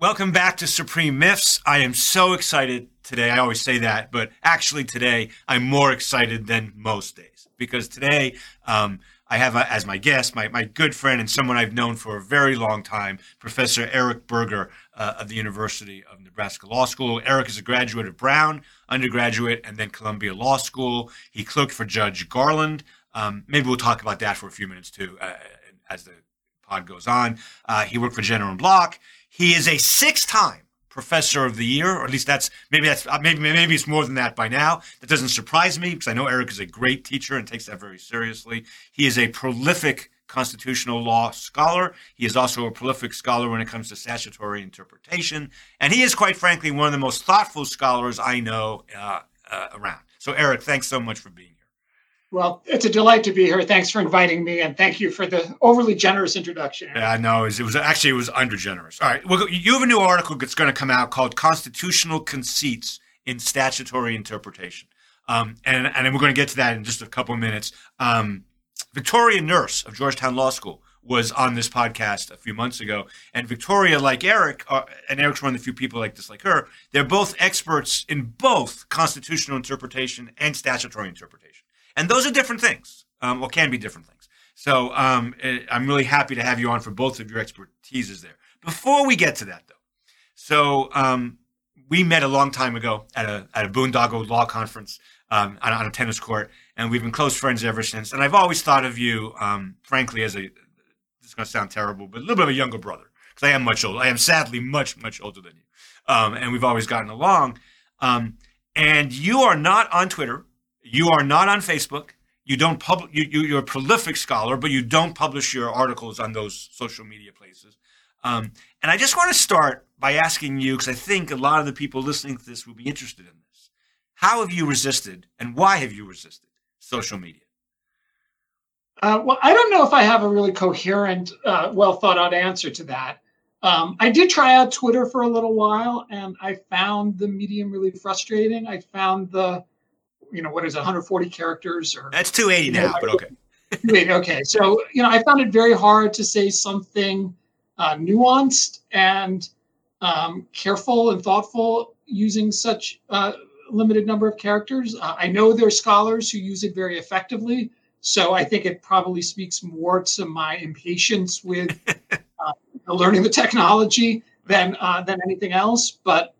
Welcome back to Supreme Myths. I am so excited today. I always say that, but actually today I'm more excited than most days because today um, I have a, as my guest my, my good friend and someone I've known for a very long time, Professor Eric Berger uh, of the University of Nebraska Law School. Eric is a graduate of Brown, undergraduate, and then Columbia Law School. He clerked for Judge Garland. Um, maybe we'll talk about that for a few minutes too uh, as the pod goes on. Uh, he worked for Jenner and Block. He is a six-time professor of the year, or at least that's maybe that's uh, maybe maybe it's more than that by now. That doesn't surprise me because I know Eric is a great teacher and takes that very seriously. He is a prolific constitutional law scholar. He is also a prolific scholar when it comes to statutory interpretation, and he is quite frankly one of the most thoughtful scholars I know uh, uh, around. So, Eric, thanks so much for being here. Well, it's a delight to be here. Thanks for inviting me, and thank you for the overly generous introduction. Yeah, it was, it was actually it was under generous. All right, well, you have a new article that's going to come out called "Constitutional Conceits in Statutory Interpretation," um, and and we're going to get to that in just a couple of minutes. Um, Victoria Nourse of Georgetown Law School was on this podcast a few months ago, and Victoria, like Eric, uh, and Eric's one of the few people like this, like her, they're both experts in both constitutional interpretation and statutory interpretation. And those are different things, um, or can be different things. So um, eh, I'm really happy to have you on for both of your expertises there. Before we get to that, though, so um, we met a long time ago at a at a boondoggle law conference um, on, on, a tennis court, and we've been close friends ever since. And I've always thought of you, um, frankly, as a this is going to sound terrible, but a little bit of a younger brother because I am much older. I am sadly much much older than you, um, and we've always gotten along. Um, and you are not on Twitter you are not on Facebook. You don't publish. You, you, are a prolific scholar, but you don't publish your articles on those social media places. Um, and I just want to start by asking you, because I think a lot of the people listening to this will be interested in this. How have you resisted, and why have you resisted social media? Uh, well, I don't know if I have a really coherent, uh, well thought out answer to that. Um, I did try out Twitter for a little while, and I found the medium really frustrating. I found the you know, what is it, 140 characters or that's 280 now, but okay. Wait, okay. So, you know, I found it very hard to say something uh, nuanced and um, careful and thoughtful using such a uh, limited number of characters. Uh, I know there are scholars who use it very effectively. So I think it probably speaks more to my impatience with uh, learning the technology than uh, than anything else. But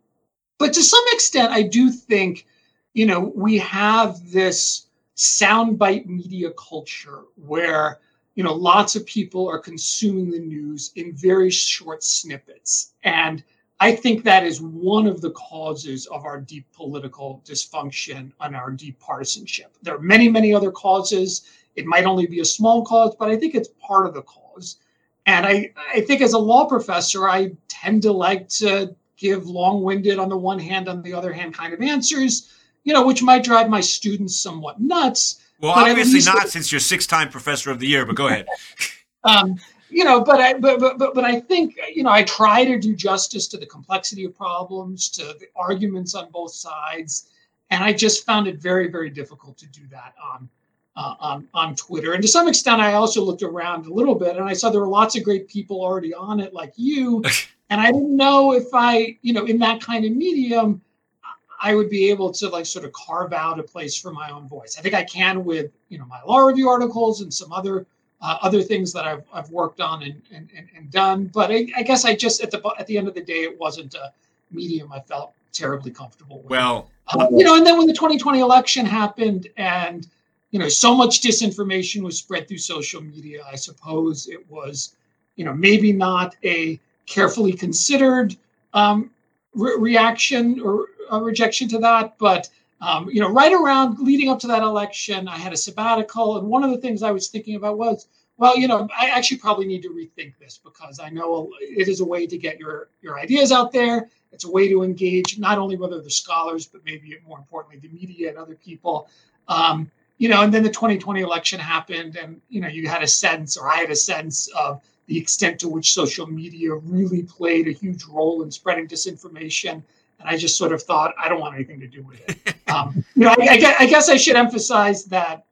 but to some extent, I do think you know, we have this soundbite media culture where, you know, lots of people are consuming the news in very short snippets. And I think that is one of the causes of our deep political dysfunction and our deep partisanship. There are many, many other causes. It might only be a small cause, but I think it's part of the cause. And I, I think as a law professor, I tend to like to give long winded on the one hand, on the other hand kind of answers you know, which might drive my students somewhat nuts. Well, obviously not, since you're six-time professor of the year. But go ahead. um, you know, but I but, but but but I think you know I try to do justice to the complexity of problems, to the arguments on both sides, and I just found it very very difficult to do that on uh, on on Twitter. And to some extent, I also looked around a little bit, and I saw there were lots of great people already on it, like you. and I didn't know if I, you know, in that kind of medium, I would be able to like sort of carve out a place for my own voice. I think I can with you know my law review articles and some other uh, other things that I've, I've worked on and, and, and done. But I, I, guess I just at the at the end of the day, it wasn't a medium I felt terribly comfortable with. Well, uh, you know, and then when the 2020 election happened and you know so much disinformation was spread through social media, I suppose it was you know maybe not a carefully considered um, re- reaction or a rejection to that, but um, you know, right around leading up to that election, I had a sabbatical, and one of the things I was thinking about was, well, you know, I actually probably need to rethink this because I know it is a way to get your your ideas out there. It's a way to engage not only whether the scholars, but maybe more importantly, the media and other people. Um, you know, and then the 2020 election happened, and you know, you had a sense, or I had a sense of the extent to which social media really played a huge role in spreading disinformation and I just sort of thought I don't want anything to do with it. Um, you know, I, I, guess I should emphasize that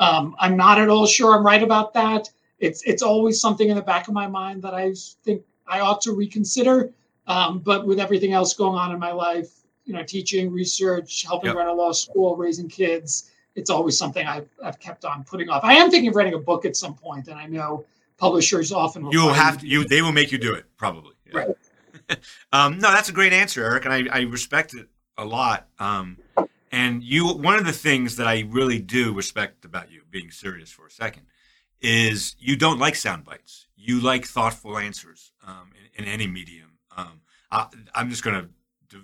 um, I'm not at all sure I'm right about that. It's it's always something in the back of my mind that I think I ought to reconsider. Um, but with everything else going on in my life, you know, teaching, research, helping yep. run a law school, raising kids, it's always something I've, I've kept on putting off. I am thinking of writing a book at some point, and I know publishers often you will have to, you they will make you do it probably. Yeah. Right. um, no, that's a great answer, Eric, and I, I respect it a lot. Um, and you, one of the things that I really do respect about you, being serious for a second, is you don't like sound bites. You like thoughtful answers um, in, in, any medium. Um, I, am just going to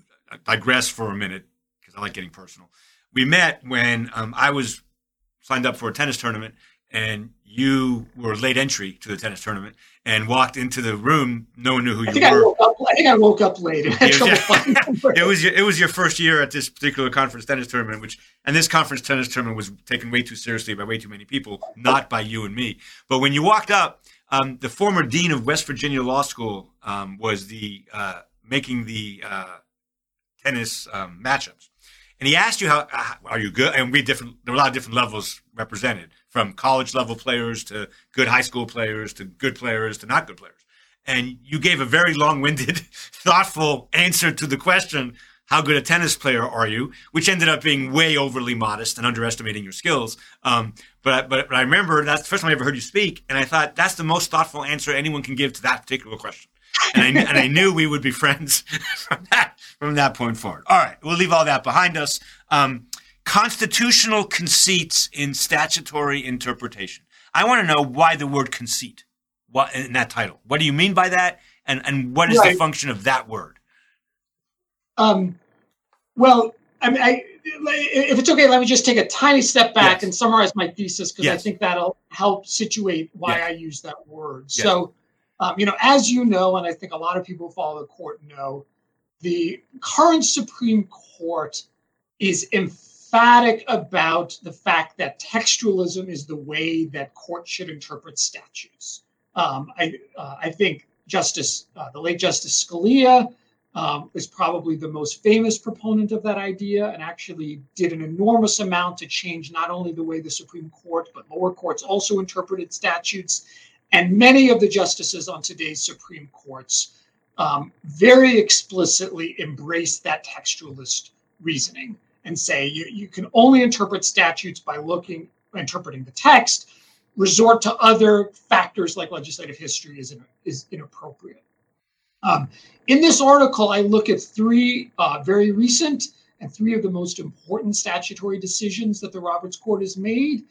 digress for a minute because I like getting personal. We met when um, I was signed up for a tennis tournament, and you were late entry to the tennis tournament and walked into the room. No one knew who I you were. I, up, I think I woke up late. It was, it was your, it was your first year at this particular conference tennis tournament, which and this conference tennis tournament was taken way too seriously by way too many people, not by you and me. But when you walked up, um, the former dean of West Virginia Law School um, was the uh, making the uh, tennis um, matchups, and he asked you how, how are you good? And we different. There were a lot of different levels represented from college level players to good high school players to good players to not good players. And you gave a very long winded, thoughtful answer to the question, how good a tennis player are you? Which ended up being way overly modest and underestimating your skills. Um, but, but, but I remember that's the first time I ever heard you speak. And I thought that's the most thoughtful answer anyone can give to that particular question. And I, and I knew we would be friends from that, from that point forward. All right. We'll leave all that behind us. Um, constitutional conceits in statutory interpretation. I want to know why the word conceit what, in that title. What do you mean by that? And, and what is right. the function of that word? Um, well, I mean, I, if it's okay, let me just take a tiny step back yes. and summarize my thesis because yes. I think that'll help situate why yes. I use that word. So, um, you know, as you know, and I think a lot of people who follow the court know, the current Supreme Court is emphatic about the fact that textualism is the way that courts should interpret statutes. Um, I, uh, I think Justice, uh, the late Justice Scalia, um, is probably the most famous proponent of that idea and actually did an enormous amount to change not only the way the Supreme Court, but lower courts also interpreted statutes. And many of the justices on today's Supreme Courts um, very explicitly embrace that textualist reasoning and say you, you can only interpret statutes by looking interpreting the text. Resort to other factors like legislative history is, in, is inappropriate. Um, in this article i look at three uh, very recent and three of the most important statutory decisions that the roberts court has made.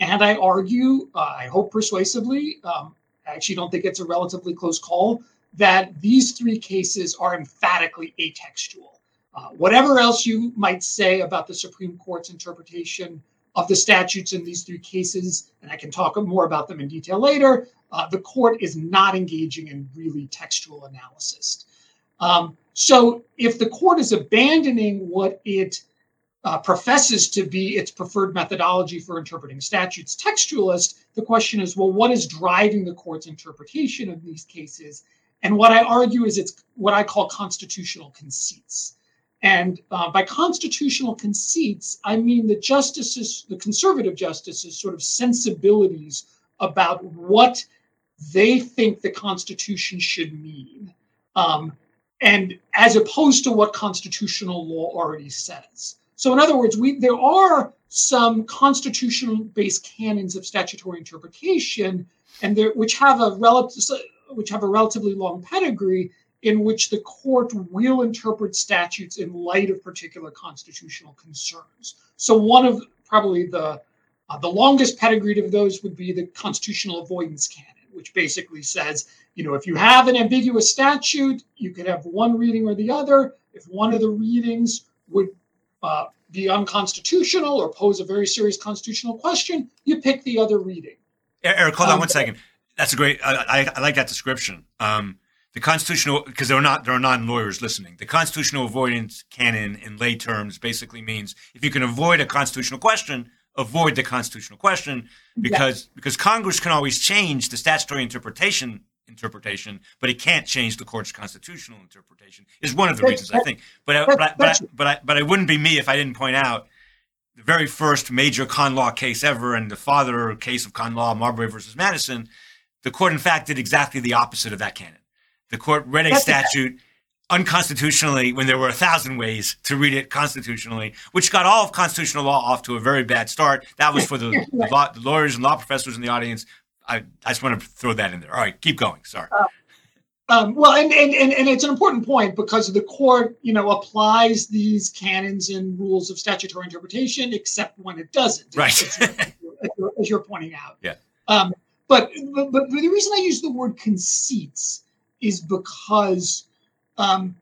And i argue uh, i hope persuasively um, i actually don't think it's a relatively close call that these three cases are emphatically atextual uh, whatever else you might say about the Supreme Court's interpretation of the statutes in these three cases, and I can talk more about them in detail later, uh, the court is not engaging in really textual analysis. Um, so if the court is abandoning what it uh, professes to be its preferred methodology for interpreting statutes, textualist, the question is well, what is driving the court's interpretation of these cases? And what I argue is it's what I call constitutional conceits. And uh, by constitutional conceits, I mean the justices, the conservative justices, sort of sensibilities about what they think the Constitution should mean, um, and as opposed to what constitutional law already says. So, in other words, we there are some constitutional-based canons of statutory interpretation, and there which have a which have a relatively long pedigree, in which the court will interpret statutes in light of particular constitutional concerns. So one of probably the uh, the longest pedigree of those would be the constitutional avoidance canon, which basically says, you know, if you have an ambiguous statute, you could have one reading or the other. If one of the readings would uh, be unconstitutional or pose a very serious constitutional question, you pick the other reading. Eric, hold on um, one second. That's a great. I, I, I like that description. Um, the constitutional because there are not there are non lawyers listening. The constitutional avoidance canon in lay terms basically means if you can avoid a constitutional question, avoid the constitutional question because because Congress can always change the statutory interpretation interpretation, but it can't change the court's constitutional interpretation. Is one of the reasons I think. But I, but I, but I, but I, but I wouldn't be me if I didn't point out the very first major con law case ever and the father case of con law, Marbury versus Madison. The court, in fact, did exactly the opposite of that canon the court read a statute, unconstitutionally when there were a thousand ways to read it constitutionally, which got all of constitutional law off to a very bad start. That was for the, the, law, the lawyers and law professors in the audience. I, I just want to throw that in there. All right, keep going. Sorry. Uh, um, well, and, and, and, and it's an important point because the court, you know, applies these canons and rules of statutory interpretation, except when it doesn't. Right. As you're, as you're, as you're pointing out. Yeah. Um, but, but, but the reason I use the word conceits is because um,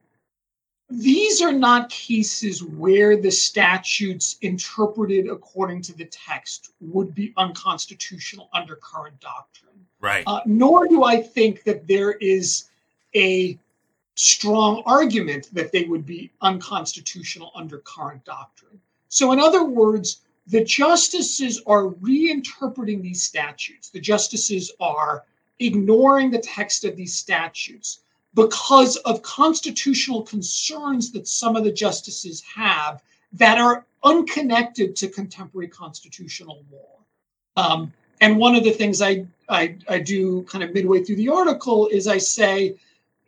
these are not cases where the statutes interpreted according to the text would be unconstitutional under current doctrine. Right. Uh, nor do I think that there is a strong argument that they would be unconstitutional under current doctrine. So, in other words, the justices are reinterpreting these statutes. The justices are ignoring the text of these statutes because of constitutional concerns that some of the justices have that are unconnected to contemporary constitutional law. Um, and one of the things I, I, I do kind of midway through the article is I say,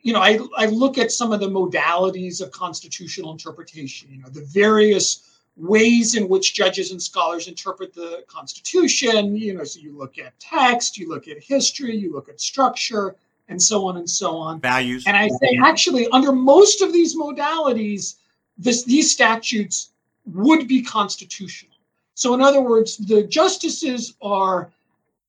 you know, I, I look at some of the modalities of constitutional interpretation, you know, the various ways in which judges and scholars interpret the Constitution. You know, so you look at text, you look at history, you look at structure, and so on and so on. Values. And I say, actually, under most of these modalities, this, these statutes would be constitutional. So, in other words, the justices are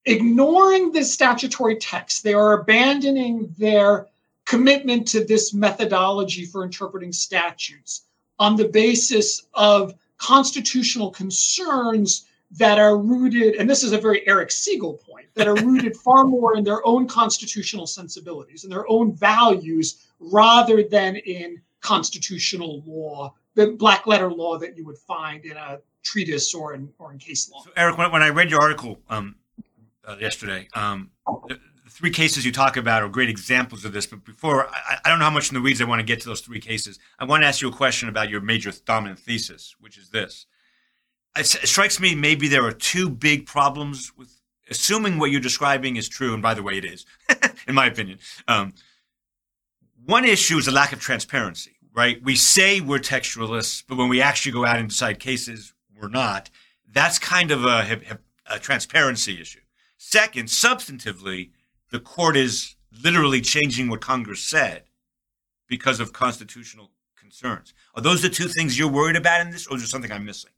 ignoring the statutory text. They are abandoning their commitment to this methodology for interpreting statutes on the basis of constitutional concerns that are rooted, and this is a very Eric Segall point, that are rooted far more in their own constitutional sensibilities and their own values rather than in constitutional law, the black letter law that you would find in a treatise or in or in case law. So Eric, when, when I read your article um, uh, yesterday, um, the, three cases you talk about are great examples of this. But before, I, I, don't know how much in the weeds I want to get to those three cases. I want to ask you a question about your major dominant thesis, which is this: it strikes me maybe there are two big problems with assuming what you're describing is true. And by the way, it is, in my opinion. Um, one issue is a lack of transparency, right? We say we're textualists, but when we actually go out and decide cases, we're not. That's kind of a, a transparency issue. Second, substantively, the court is literally changing what Congress said because of constitutional concerns. Are those the two things you're worried about in this, or is there something I'm missing?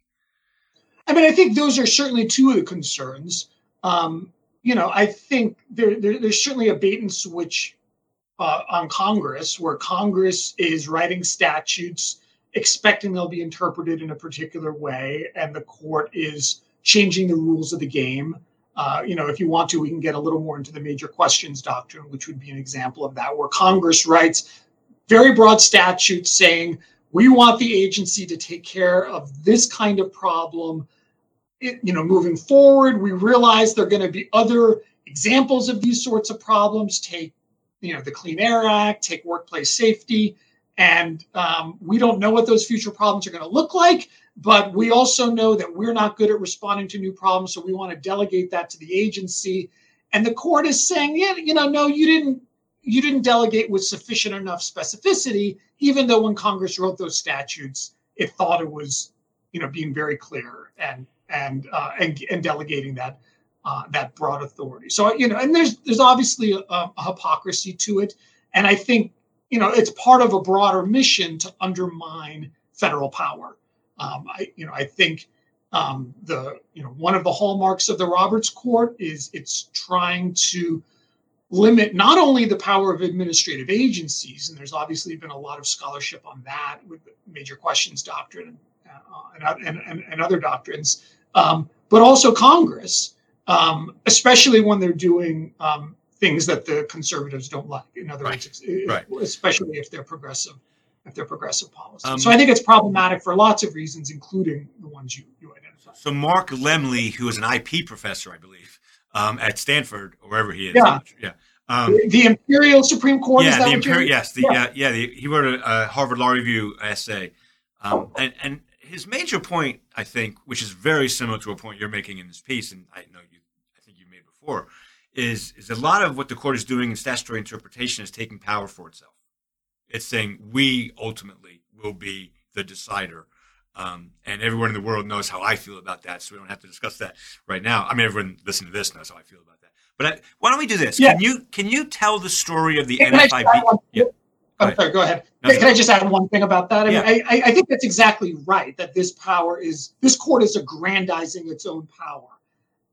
I mean, I think those are certainly two of the concerns. Um, you know, I think there, there, there's certainly a bait and switch uh, on Congress where Congress is writing statutes expecting they'll be interpreted in a particular way, and the court is changing the rules of the game. Uh, you know, if you want to, we can get a little more into the major questions doctrine, which would be an example of that, where Congress writes very broad statutes saying we want the agency to take care of this kind of problem it, you know, moving forward, we realize there are going to be other examples of these sorts of problems. Take, you know, the Clean Air Act, take workplace safety, and um, we don't know what those future problems are going to look like. But we also know that we're not good at responding to new problems, so we want to delegate that to the agency. And the court is saying, yeah, you know, no, you didn't you didn't delegate with sufficient enough specificity, even though when Congress wrote those statutes, it thought it was, you know, being very clear and and uh, and, and delegating that uh, that broad authority. So you know, and there's there's obviously a, a, hypocrisy to it, and I think you know it's part of a broader mission to undermine federal power. Um, I you know I think um, the you know one of the hallmarks of the Roberts Court is it's trying to limit not only the power of administrative agencies, and there's obviously been a lot of scholarship on that with the major questions doctrine uh, and, and, and, other doctrines, um, but also Congress, um, especially when they're doing um, things that the conservatives don't like. In other right. words, right. especially if they're progressive, if they're progressive policies. Um, so I think it's problematic for lots of reasons, including the ones you, you identified. So Mark Lemley, who is an IP professor, I believe, um, at Stanford or wherever he is, yeah, yeah. Um, the, the, Imperial Supreme Court. Yeah, the Imperial. Yes, the, yeah, uh, yeah. The, he wrote a, a, Harvard Law Review essay, um, and and his major point, I think, which is very similar to a point you're making in this piece, and I know you, I think you made before, is is a lot of what the court is doing in statutory interpretation is taking power for itself. It's saying we ultimately will be the decider. Um, and everyone in the world knows how I feel about that, so we don't have to discuss that right now. I mean, everyone listening to this knows how I feel about that. But I, why don't we do this? Yeah. Can you can you tell the story of the can NFIB? Yeah. Oh, sorry, go ahead. No, Can I just add one thing about that? I mean. I, I think that's exactly right. That this power is this court is aggrandizing its own power.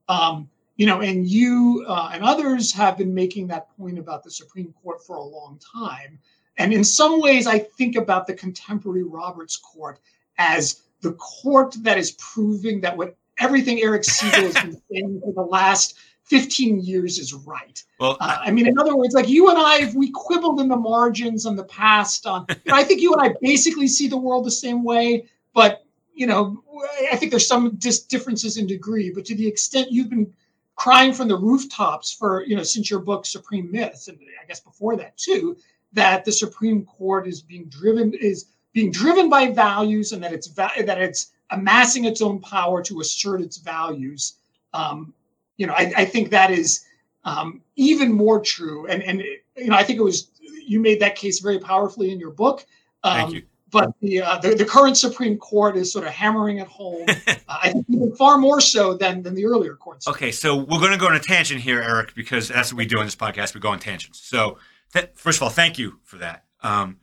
Um, you know, and you uh, and others have been making that point about the Supreme Court for a long time. And in some ways, I think about the contemporary Roberts Court as the court that is proving that what everything Eric Segall has been saying for the last 15 years is right. Well, uh, I mean, in other words, like you and I, if we quibbled in the margins on the past. On, you know, I think you and I basically see the world the same way, but you know, I think there's some dis- differences in degree. But to the extent you've been crying from the rooftops for you know since your book Supreme Myths, and I guess before that too, that the Supreme Court is being driven is being driven by values, and that it's that it's amassing its own power to assert its values. Um, you know, I, I think that is um, even more true. And and you know, I think it was you made that case very powerfully in your book. Um, Thank you. But the, uh, the, the current Supreme Court is sort of hammering it home. uh, I think even far more so than than the earlier courts. Okay, so we're going to go on a tangent here, Eric, because that's what we do on this podcast. We go on tangents. So th- first of all, thank you for that. Um,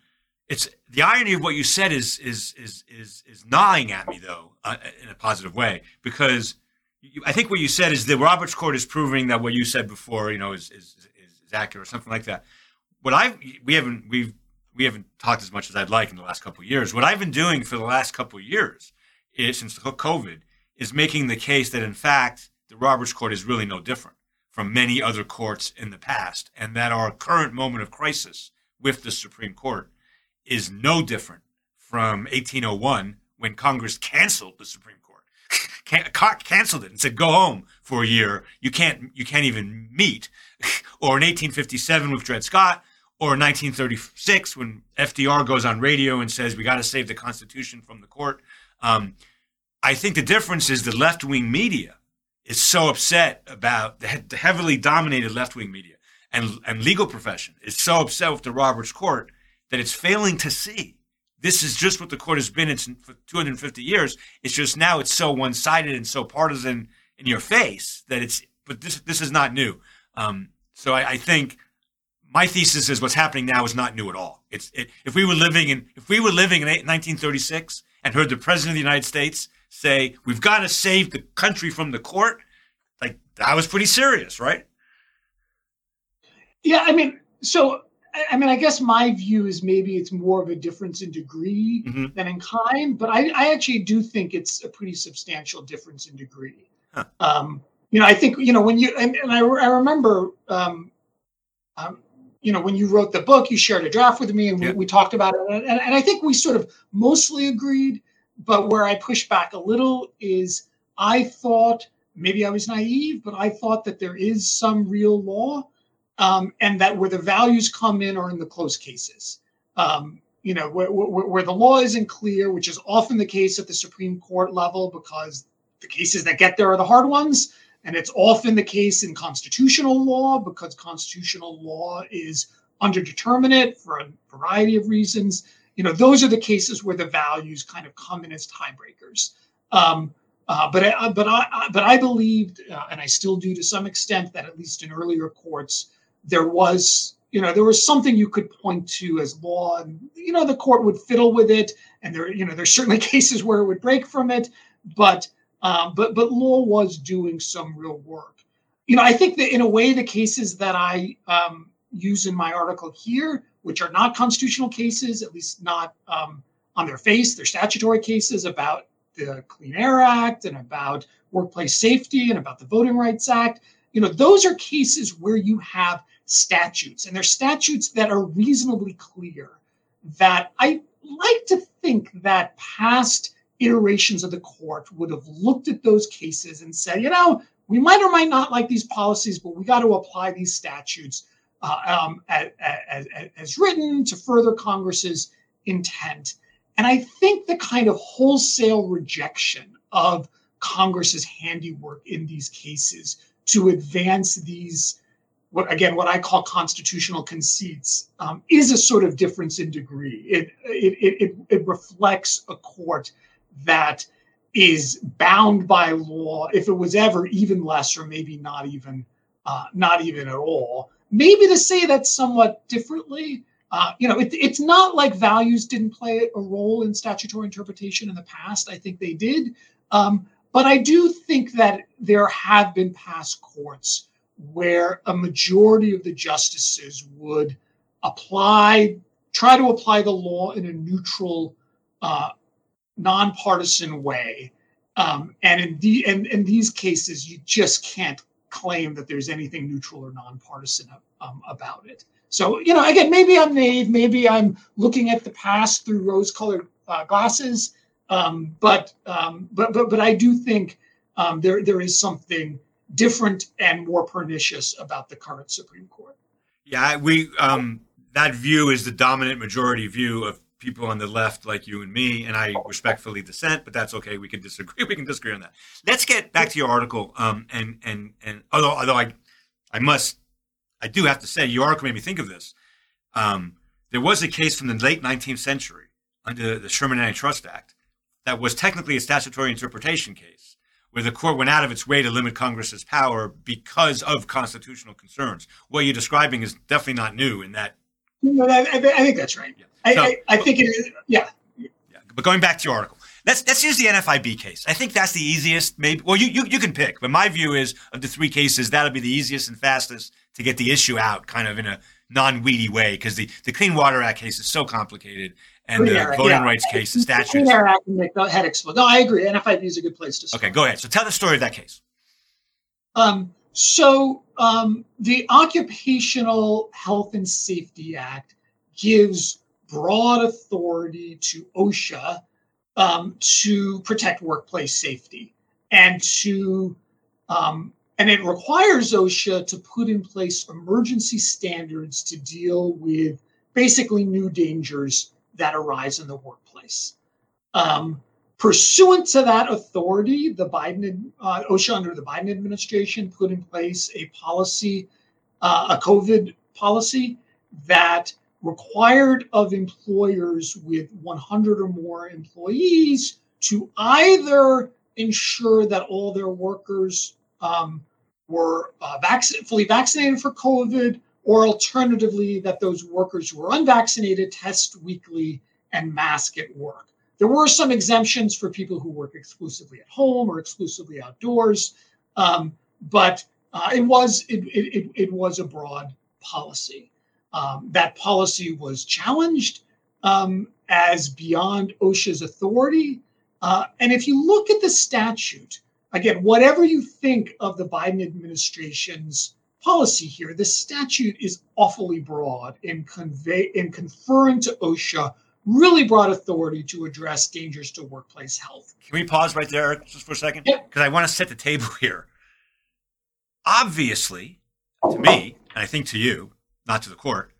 it's the irony of what you said is is is is is gnawing at me though uh, in a positive way because I think what you said is the Roberts Court is proving that what you said before, you know, is is, is, is accurate or something like that. What I we haven't we've we haven't talked as much as I'd like in the last couple of years. What I've been doing for the last couple of years is since the COVID is making the case that in fact the Roberts Court is really no different from many other courts in the past, and that our current moment of crisis with the Supreme Court is no different from 1801 when Congress canceled the Supreme Court, can- canceled it and said, "Go home for a year. You can't you can't even meet." or in 1857 with Dred Scott, or in 1936 when FDR goes on radio and says, "We got to save the Constitution from the court." Um, I think the difference is the left wing media is so upset about the, heavily dominated left wing media and and legal profession is so upset with the Roberts Court that it's failing to see this is just what the court has been it's for 250 years. It's just now it's so one sided and so partisan in your face that it's. But this this is not new. Um, so I, I, think my thesis is what's happening now is not new at all. It's it, if we were living in if we were living in 1936 and heard the president of the United States say we've got to save the country from the court, like that was pretty serious, right? Yeah, I mean, so I mean, I guess my view is maybe it's more of a difference in degree mm-hmm. than in kind, but I, I, actually do think it's a pretty substantial difference in degree. Huh. Um, you know, I think you know when you and, and I, I remember, um, um, you know, when you wrote the book, you shared a draft with me, and we, we talked about it, and, and, I think we sort of mostly agreed. But where I push back a little is I thought maybe I was naive, but I thought that there is some real law um, and that where the values come in are in the close cases. Um, you know, where, where, where, the law isn't clear, which is often the case at the Supreme Court level, because the cases that get there are the hard ones. And it's often the case in constitutional law because constitutional law is underdeterminate for a variety of reasons. You know, those are the cases where the values kind of come in as tiebreakers. Um, uh, but I, but I, but I believed, uh, and I still do to some extent, that at least in earlier courts, there was you know there was something you could point to as law and you know the court would fiddle with it and there you know there's certainly cases where it would break from it but um, but but law was doing some real work you know i think that in a way the cases that i um, use in my article here which are not constitutional cases at least not um, on their face they're statutory cases about the clean air act and about workplace safety and about the voting rights act you know those are cases where you have statutes, and they're statutes that are reasonably clear. That I like to think that past iterations of the court would have looked at those cases and said, you know, we might or might not like these policies, but we got to apply these statutes um, as, as, as written to further Congress's intent. And I think the kind of wholesale rejection of Congress's handiwork in these cases to advance these what again what I call constitutional conceits um, is a sort of difference in degree. It, it it it reflects a court that is bound by law. If it was ever even less, or maybe not even uh, not even at all. Maybe to say that somewhat differently. Uh, you know, it, it's not like values didn't play a role in statutory interpretation in the past. I think they did. Um, but I do think that there have been past courts where a majority of the justices would apply, try to apply the law in a neutral, uh, nonpartisan way. Um, and in the in, in these cases, you just can't claim that there's anything neutral or nonpartisan um, about it. So, you know, again, maybe I'm naive, maybe I'm looking at the past through rose-colored uh, glasses, um, but, um, but but but I do think um, there there is something different and more pernicious about the current Supreme Court. Yeah, we um, that view is the dominant majority view of people on the left like you and me, and I respectfully dissent, but that's okay. We can disagree. We can disagree on that. Let's get back to your article. Um, and and and although although I I must I do have to say your article made me think of this. Um, there was a case from the late 19th century under the Sherman Antitrust Act that was technically a statutory interpretation case where the court went out of its way to limit Congress's power because of constitutional concerns. What you're describing is definitely not new in that. I, I think that's right. Yeah. I, so, I, I, think it is. Yeah. yeah. But going back to your article, let's let's use the NFIB case. I think that's the easiest. Maybe. Well, you you, you can pick, but my view is of the three cases, that'll be the easiest and fastest to get the issue out, kind of in a non-weedy way, because the the Clean Water Act case is so complicated, and the voting yeah. rights case, the statutes. Clean Air Act make the head explode. No, I agree. NFIB is a good place to start. Okay, go ahead. So tell the story of that case. Um, so um, the Occupational Health and Safety Act gives broad authority to OSHA um, to protect workplace safety and to um, and it requires OSHA to put in place emergency standards to deal with basically new dangers that arise in the workplace. Um, pursuant to that authority, the Biden uh, OSHA under the Biden administration put in place a policy, uh, a COVID policy that required of employers with 100 or more employees to either ensure that all their workers um, were uh, vac- fully vaccinated for COVID, or alternatively, that those workers who were unvaccinated test weekly and mask at work. There were some exemptions for people who work exclusively at home or exclusively outdoors, um, but uh, it was it, it, it was a broad policy. Um, that policy was challenged um, as beyond OSHA's authority. Uh, and if you look at the statute, again, whatever you think of the Biden administration's policy here, the statute is awfully broad in convey in conferring to OSHA really broad authority to address dangers to workplace health. Can we pause right there just for a second? Because yep. I want to set the table here. Obviously, to me, and I think to you, not to the court.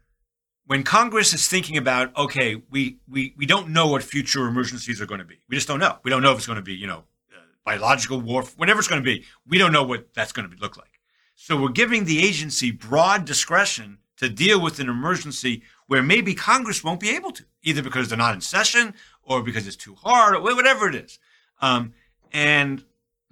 When Congress is thinking about, okay, we, we, we don't know what future emergencies are going to be. We just don't know. We don't know if it's going to be, you know, uh, biological war, whatever it's going to be. We don't know what that's going to look like. So we're giving the agency broad discretion to deal with an emergency where maybe Congress won't be able to, either because they're not in session or because it's too hard or whatever it is. Um, and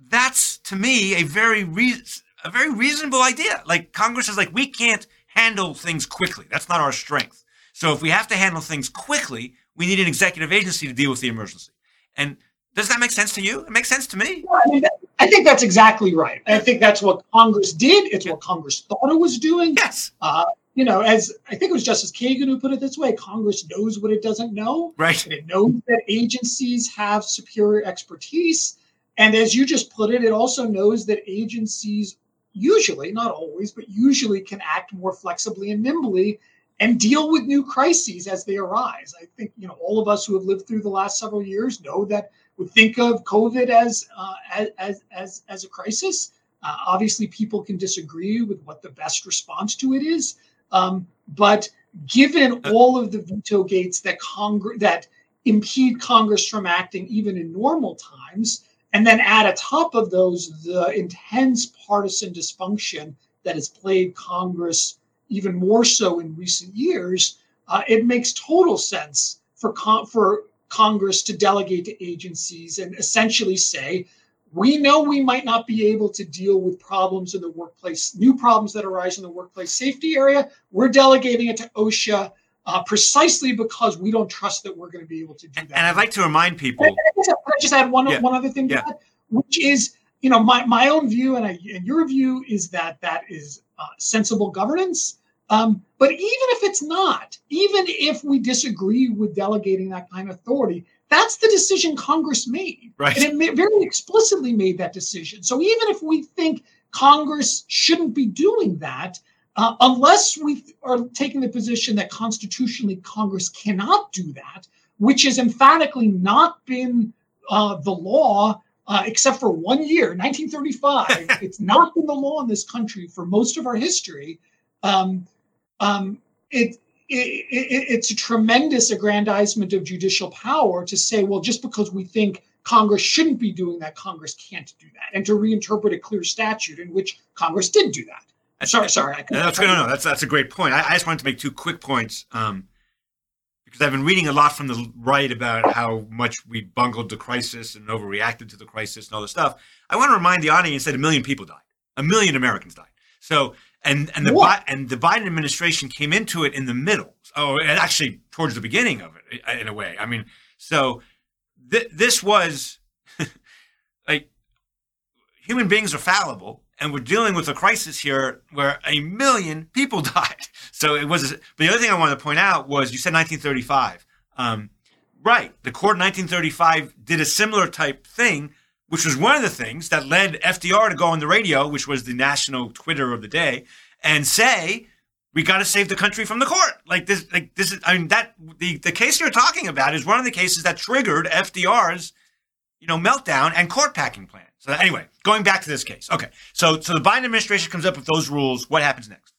that's to me a very re- a very reasonable idea. Like Congress is like, we can't handle things quickly. That's not our strength. So if we have to handle things quickly, we need an executive agency to deal with the emergency. And does that make sense to you? It makes sense to me. Well, I, mean, I, think that's exactly right. I think that's what Congress did. It's what Congress thought it was doing. Yes. Uh, you know, as I think it was Justice Kagan who put it this way Congress knows what it doesn't know. Right. And it knows that agencies have superior expertise. And as you just put it, it also knows that agencies usually, not always, but usually can act more flexibly and nimbly and deal with new crises as they arise. I think you know all of us who have lived through the last several years know that we think of COVID as uh, as as as a crisis. Uh, obviously, people can disagree with what the best response to it is, um, but given uh, all of the veto gates that Congress that impede Congress from acting even in normal times, and then add atop of those the intense partisan dysfunction that has plagued Congress even more so in recent years, uh, it makes total sense for con- for Congress to delegate to agencies and essentially say, we know we might not be able to deal with problems in the workplace, new problems that arise in the workplace safety area. We're delegating it to OSHA uh, precisely because we don't trust that we're going to be able to do that. And I'd like to remind people. I just add one, yeah. one other thing to yeah. that, which is, you know, my, my own view and, I, and your view is that that is uh, sensible governance. Um, but even if it's not, even if we disagree with delegating that kind of authority, that's the decision Congress made. Right. And it very explicitly made that decision. So even if we think Congress shouldn't be doing that, uh, unless we are taking the position that constitutionally Congress cannot do that, which has emphatically not been uh, the law uh, except for one year, 1935. it's not been the law in this country for most of our history. Um, um, it, it, it, it's a tremendous aggrandizement of judicial power to say, well, just because we think Congress shouldn't be doing that, Congress can't do that, and to reinterpret a clear statute in which Congress did do that. Sorry, sorry. I that's good. No, no, that's that's a great point. I, I just wanted to make two quick points um, because I've been reading a lot from the right about how much we bungled the crisis and overreacted to the crisis and all this stuff. I want to remind the audience that a million people died, a million Americans died. So and and the Bi- and the Biden administration came into it in the middle. Oh, and actually towards the beginning of it, in a way. I mean, so th- this was like human beings are fallible, and we're dealing with a crisis here where a million people died. So it was. But the other thing I wanted to point out was you said 1935. Um, right, the court in 1935 did a similar type thing which was one of the things that led FDR to go on the radio, which was the national Twitter of the day, and say, "We got to save the country from the court." Like this, like this is. I mean, that the the case you're talking about is one of the cases that triggered FDR's, you know, meltdown and court packing plan. So anyway, going back to this case, okay. So so the Biden administration comes up with those rules. What happens next?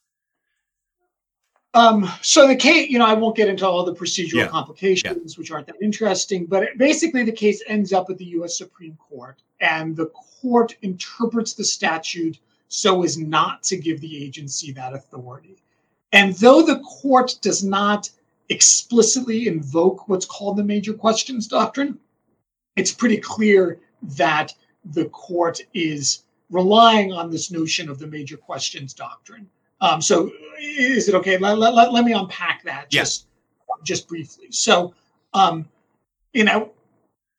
Um, so the case, you know, I won't get into all the procedural Yeah. complications, which aren't that interesting, but it, basically the case ends up at the U.S. Supreme Court, and the court interprets the statute so as not to give the agency that authority. And though the court does not explicitly invoke what's called the major questions doctrine, it's pretty clear that the court is relying on this notion of the major questions doctrine. Um, so is it okay? Let, let, let, me unpack that just just briefly. So um, you know,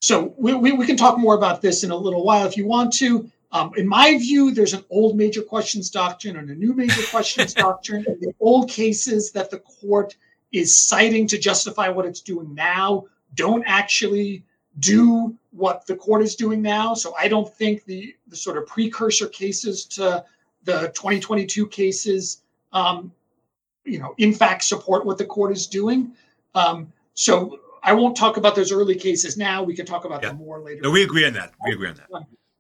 so we, we, we can talk more about this in a little while if you want to. Um, in my view, there's an old major questions doctrine and a new major questions doctrine. And the old cases that the court is citing to justify what it's doing now don't actually do what the court is doing now. So I don't think the, the sort of precursor cases to the 2022 cases, um, you know, in fact support what the court is doing. Um, so I won't talk about those early cases now. We can talk about Yeah. them more later. No, we agree on that. We agree on that.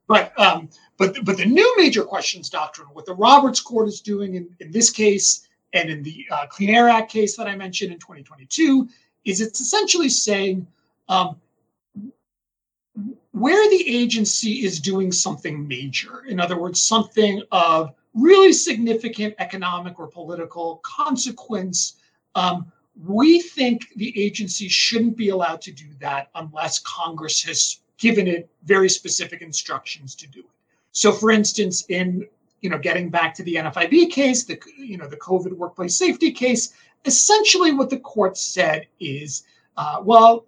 But um, but but the new major questions doctrine, what the Roberts Court is doing in, in this case and in the uh, Clean Air Act case that I mentioned in 2022, is it's essentially saying um, where the agency is doing something major, in other words, something of really significant economic or political consequence, um, we think the agency shouldn't be allowed to do that unless Congress has given it very specific instructions to do it. So, for instance, in you know, getting back to the NFIB case, the you know the COVID workplace safety case, essentially what the court said is, uh, well,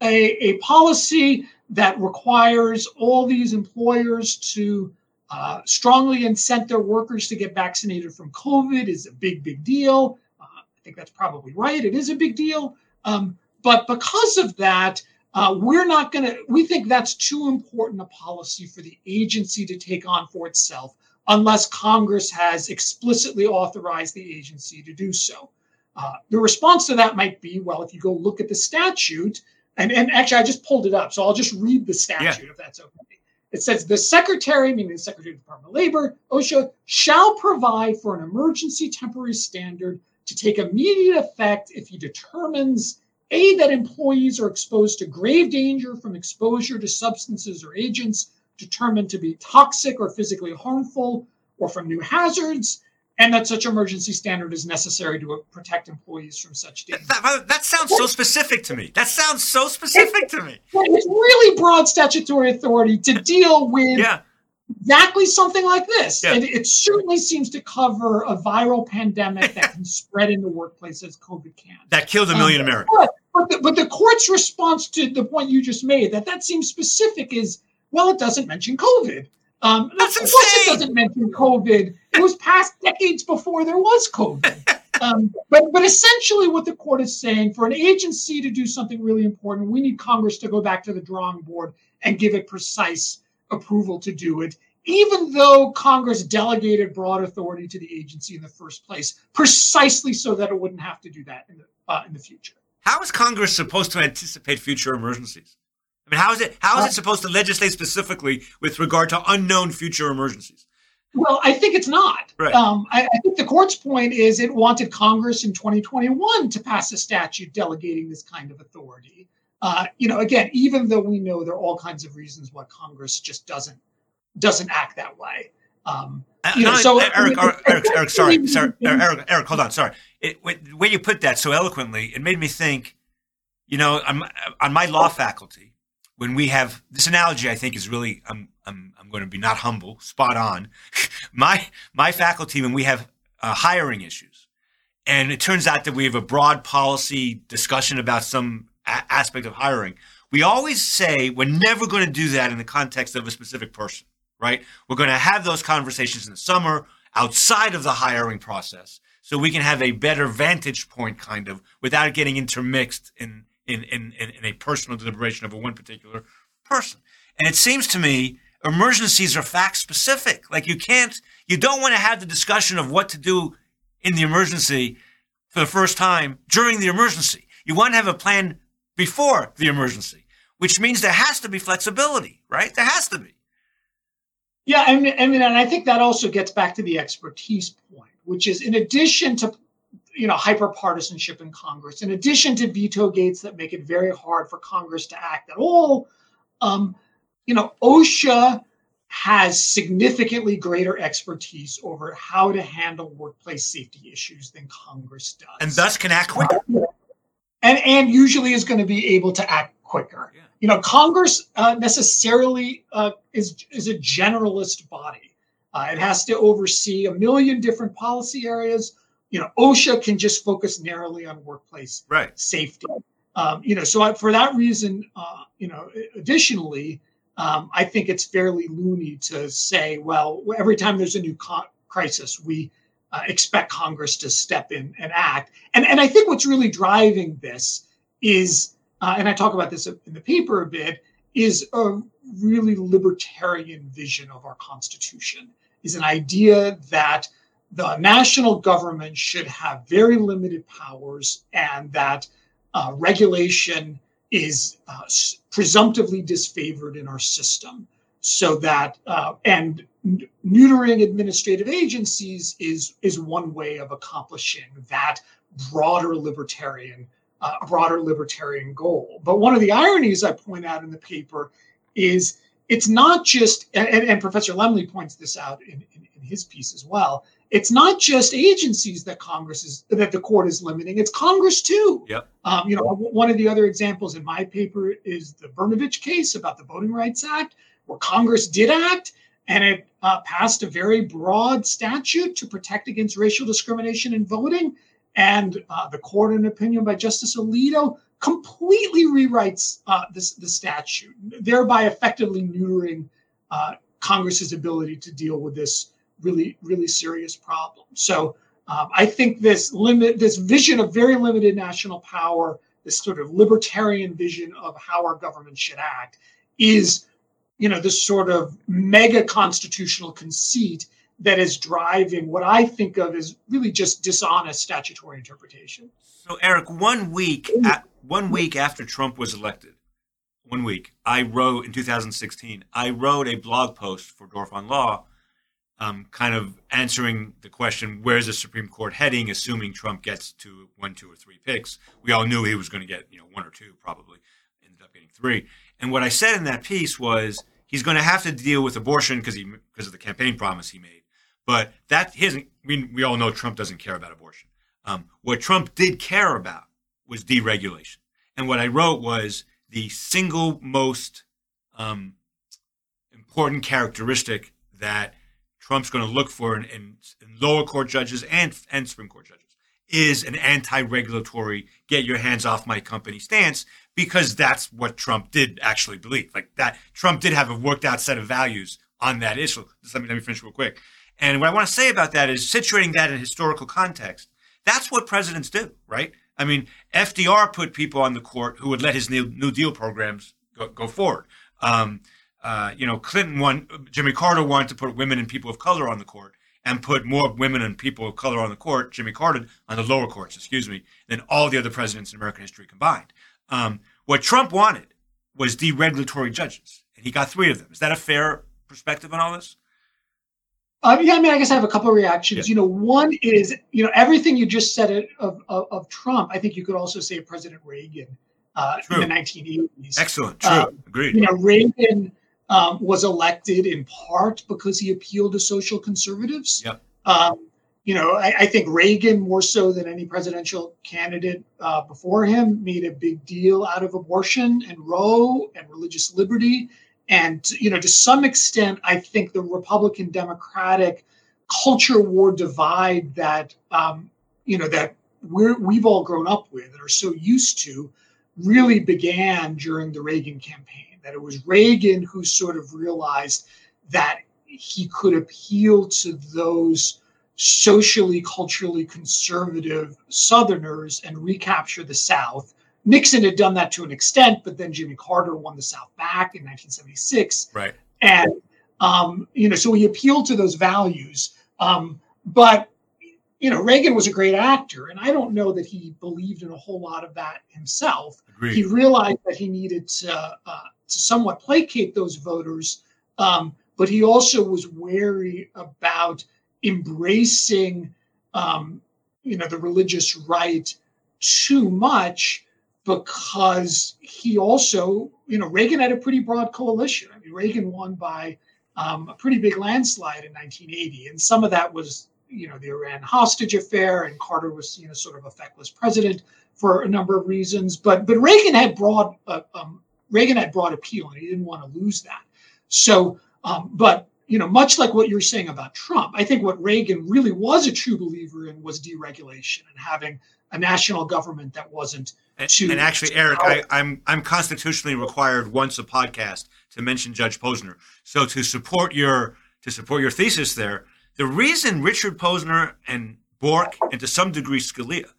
a, a policy that requires all these employers to uh, strongly incent their workers to get vaccinated from COVID is a big, big deal. Uh, I think that's probably right. It is a big deal. Um, but because of that, uh, we're not going to, we think that's too important a policy for the agency to take on for itself unless Congress has explicitly authorized the agency to do so. Uh, the response to that might be well, if you go look at the statute, and, and actually, I just pulled it up, so I'll just read the statute if that's okay. It says the secretary, meaning the Secretary of the Department of Labor, OSHA, shall provide for an emergency temporary standard to take immediate effect if he determines A, that employees are exposed to grave danger from exposure to substances or agents determined to be toxic or physically harmful, or from new hazards, and that such emergency standard is necessary to protect employees from such danger. That, that sounds so specific to me. That sounds so specific to me. It's really broad statutory authority to deal with yeah. exactly something like this. Yeah. And it certainly seems to cover a viral pandemic that can spread in the workplace as COVID can. That killed a million Um, Americans. But, but, the, but the court's response to the point you just made, that that seems specific, is well, it doesn't mention COVID. Um, That's of course, insane. it doesn't mention COVID. It was past decades before there was COVID. Um, but but essentially, what the court is saying for an agency to do something really important, we need Congress to go back to the drawing board and give it precise approval to do it, even though Congress delegated broad authority to the agency in the first place, precisely so that it wouldn't have to do that in the uh, in the future. How is Congress supposed to anticipate future emergencies? I mean, how is it how is it supposed to legislate specifically with regard to unknown future emergencies? Well, I think it's not. Right. Um, I, I think the court's point is it wanted Congress in 2021 to pass a statute delegating this kind of authority. Uh, you know, again, even though we know there are all kinds of reasons why Congress just doesn't doesn't act that way. Um, Uh, You know, no, so- Eric, I mean, Eric, Eric, Eric, sorry, sorry, Eric, Eric, hold on, sorry. It, the way you put that so eloquently, it made me think. You know, on my, on my law faculty, when we have this analogy, I think is really I'm I'm I'm going to be not humble, spot on. my my faculty, when we have uh, hiring issues, and it turns out that we have a broad policy discussion about some a- aspect of hiring, we always say we're never going to do that in the context of a specific person, right? We're going to have those conversations in the summer outside of the hiring process so we can have a better vantage point kind of without getting intermixed in in, in, in, a personal deliberation of a one particular person. And it seems to me emergencies are fact specific. Like you can't, you don't want to have the discussion of what to do in the emergency for the first time during the emergency. You want to have a plan before the emergency, which means there has to be flexibility, right? There has to be. Yeah, I mean, I mean, and I think that also gets back to the expertise point, which is in addition to you know hyperpartisanship in Congress, in addition to veto gates that make it very hard for Congress to act at all, um, you know, OSHA has significantly greater expertise over how to handle workplace safety issues than Congress does, And thus can act quicker. and and usually is going to be able to act quicker. Yeah. You know, Congress uh, necessarily uh, is is a generalist body. Uh, it has to oversee a million different policy areas. You know, OSHA can just focus narrowly on workplace Right. safety. Um, you know, so I, for that reason, uh, you know, additionally, um, I think it's fairly loony to say, well, every time there's a new co- crisis, we uh, expect Congress to step in and act. And and I think what's really driving this is, uh, and I talk about this in the paper a bit, is a really libertarian vision of our Constitution. Is an idea that the national government should have very limited powers and that uh, regulation is uh, presumptively disfavored in our system. So that uh, and neutering administrative agencies is is one way of accomplishing that broader libertarian uh, broader libertarian goal. But one of the ironies i point out in the paper is it's not just and, and professor lemley points this out in, in, in his piece as well it's not just agencies that congress is that the court is limiting it's congress too Yep. um, you know one of the other examples in my paper is the brnovich case about the voting rights act where congress did act and it uh, passed a very broad statute to protect against racial discrimination in voting and uh, the court in an opinion by justice alito completely rewrites uh, this, the statute thereby effectively neutering uh, congress's ability to deal with this really really serious problem so um, i think this limit this vision of very limited national power this sort of libertarian vision of how our government should act is you know this sort of mega constitutional conceit that is driving what i think of as really just dishonest statutory interpretation So, Eric, one week a- one week after Trump was elected, one week, I wrote in 2016. I wrote a blog post for Dorf on Law, um, kind of answering the question: Where's the Supreme Court heading? Assuming Trump gets to one, two, or three picks, we all knew he was going to get you know one or two, probably ended up getting three. And what I said in that piece was he's going to have to deal with abortion because he because of the campaign promise he made. But that his we, we all know Trump doesn't care about abortion. Um, what Trump did care about was deregulation. And what I wrote was the single most um, important characteristic that Trump's going to look for in, in, in, lower court judges and, and Supreme Court judges is an anti-regulatory, get your hands off my company stance, because that's what Trump did actually believe. Like that, Trump did have a worked out set of values on that issue. Just let me, let me finish real quick. And what I want to say about that is situating that in historical context. That's what presidents do, right? I mean, FDR put people on the court who would let his New, New Deal programs go, go forward. Um, uh, you know, Clinton won, Jimmy Carter wanted to put women and people of color on the court and put more women and people of color on the court, Jimmy Carter, on the lower courts, excuse me, than all the other presidents in American history combined. Um, what Trump wanted was deregulatory judges, and he got three of them. Is that a fair perspective on all this? Uh, yeah, I mean, I guess I have a couple of reactions. Yeah. You know, one is, you know, everything you just said of, of, of Trump, I think you could also say President Reagan uh, in the 1980s. Excellent. True. Um, Agreed. You know, Reagan um, was elected in part because he appealed to social conservatives. Yep. Um, you know, I, I, think Reagan, more so than any presidential candidate uh, before him, made a big deal out of abortion and Roe and religious liberty. And, you know, to some extent, I think the Republican Democratic culture war divide that, um, you know, that we're, we've all grown up with and are so used to really began during the Reagan campaign that it was Reagan who sort of realized that he could appeal to those socially, culturally conservative Southerners and recapture the South. Nixon had done that to an extent, but then Jimmy Carter won the South back in 1976. Right. And, um, you know, so he appealed to those values. Um, but you know, Reagan was a great actor, and I don't know that he believed in a whole lot of that himself. Agreed. He realized that he needed to uh, to somewhat placate those voters, um, but he also was wary about embracing, um, you know, the religious right too much because he also, you know, Reagan had a pretty broad coalition. I mean, Reagan won by um, a pretty big landslide in 1980, and some of that was, you know, the Iran hostage affair, and Carter was, you know, sort of a feckless president for a number of reasons. But but Reagan had broad uh, um, Reagan had broad appeal, and he didn't want to lose that. So, um, but you know, much like what you're saying about Trump, I think what Reagan really was a true believer in was deregulation and having a national government that wasn't too. And actually, Eric, I, I'm I'm constitutionally required once a podcast to mention Judge Posner. So to support your to support your thesis there, the reason Richard Posner and Bork and to some degree Scalia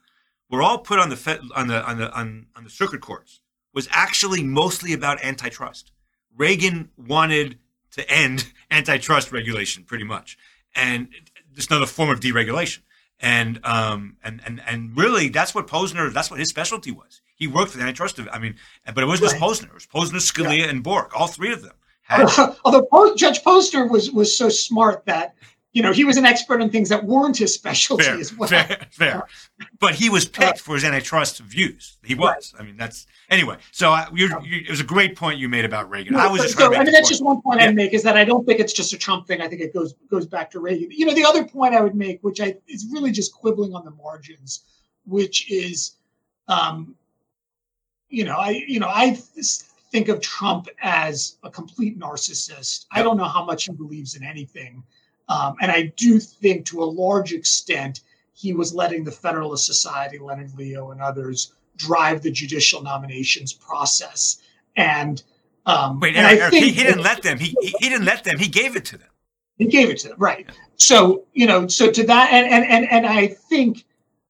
were all put on the on the on the on, on the circuit courts was actually mostly about antitrust. Reagan wanted to end antitrust regulation pretty much, and it's another form of deregulation. And um and and and really, that's what Posner. That's what his specialty was. He worked for the antitrust. I mean, but it wasn't right. just Posner. It was Posner, Scalia, yeah. and Bork. All three of them. Had- Although Judge Posner was was so smart that you know, he was an expert in things that weren't his specialty fair, as well. Fair, fair. But he was picked uh, for his antitrust views. He was. Right. I mean, that's anyway. So you're, you're, it was a great point you made about Reagan. No, I was just. So, I mean, that's just one point yeah. I'd make is that I don't think it's just a Trump thing. I think it goes goes back to Reagan. You know, the other point I would make, which I is really just quibbling on the margins, which is, um, you know, I you know I think of Trump as a complete narcissist. I don't know how much he believes in anything. Um, and I do think to a large extent, he was letting the Federalist Society, Leonard Leo, and others drive the judicial nominations process. And um, wait, and he, he, didn't let them. He, he didn't let them. He gave it to them. He gave it to them, right? So you know, so to that, and and and, and I think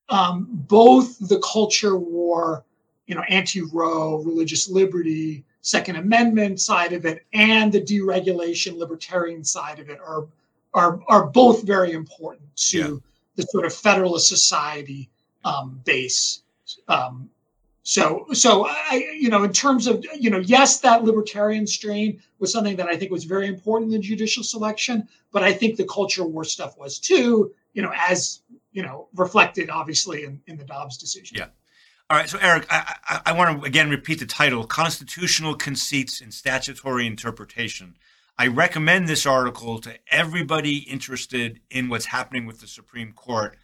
um, both the culture war, you know, anti-Roe, religious liberty, Second Amendment side of it, and the deregulation libertarian side of it are are are both very important to yeah. the sort of Federalist Society um, base. Um, so, so I, you know, in terms of, you know, yes, that libertarian strain was something that I think was very important in the judicial selection, but I think the culture war stuff was too, you know, as you know, reflected obviously in, in the Dobbs decision. Yeah. All right. So, Eric, I, I, I want to again repeat the title: "Constitutional Conceits in Statutory Interpretation." I recommend this article to everybody interested in what's happening with the Supreme Court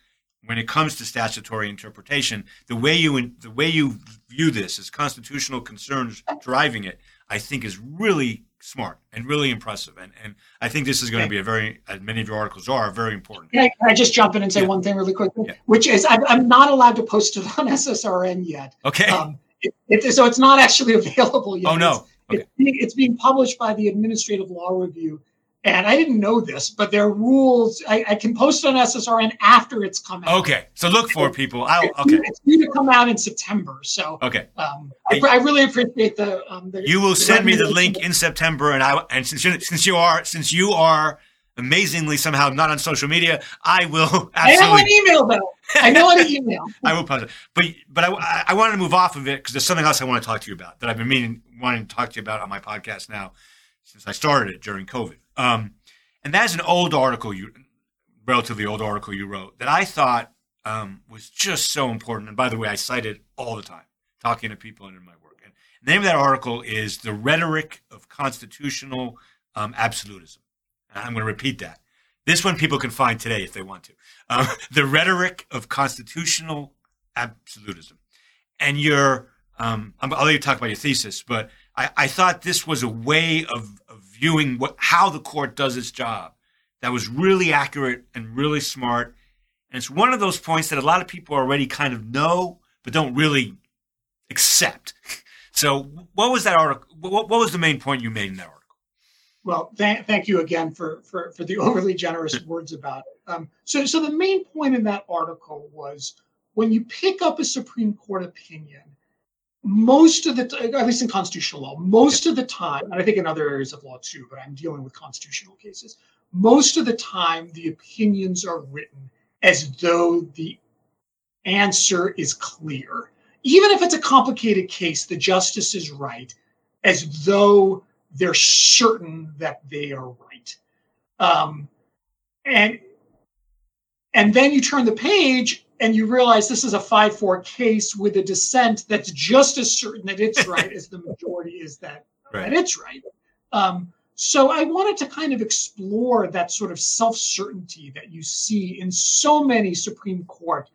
when it comes to statutory interpretation. The way you the way you view this as constitutional concerns driving it, I think, is really smart and really impressive. And and I think this is going to be a very, as many of your articles are, very important. Can I, can I just jump in and say yeah. one thing really quickly? Yeah. Which is, I'm, I'm, not allowed to post it on SSRN yet. Okay. Um, it, it, so it's not actually available yet. Oh no. It's, okay. it's, it's being published by the Administrative Law Review and I didn't know this, but there are rules. I, I, can post it on SSRN after it's come out. Okay, so look for people. I'll, okay, it's due to come out in September. So okay, um, I, I, really appreciate the. Um, the you will the send me the link in September, and I and since you, since you are since you are amazingly somehow not on social media, I will absolutely. I know an email though. I know an email. I will post it, but but I, I wanted to move off of it because there's something else I want to talk to you about that I've been meaning wanting to talk to you about on my podcast now since I started it during COVID. Um, and that's an old article you, relatively old article you wrote that I thought um, was just so important. And by the way, I cite it all the time, talking to people and in my work. And the name of that article is "The Rhetoric of Constitutional um, Absolutism." And I'm going to repeat that. This one people can find today if they want to. Um, the Rhetoric of Constitutional Absolutism. And your, um, I'll let you talk about your thesis, but I, I thought this was a way of, of viewing what how the court does its job that was really accurate and really smart. And it's one of those points that a lot of people already kind of know, but don't really accept. So, what was that article? What, what was the main point you made in that article? Well, th- thank you again for, for, for the overly generous words about it. Um, so, so the main point in that article was when you pick up a Supreme Court opinion, most of the at least in constitutional law most of the time and i think in other areas of law too but i'm dealing with constitutional cases most of the time the opinions are written as though the answer is clear even if it's a complicated case the justice is right as though they're certain that they are right um, and and then you turn the page and you realize this is a 5-4 case with a dissent that's just as certain that it's right as the majority is that, right. that it's right. Um, so I wanted to kind of explore that sort of self-certainty that you see in so many Supreme Court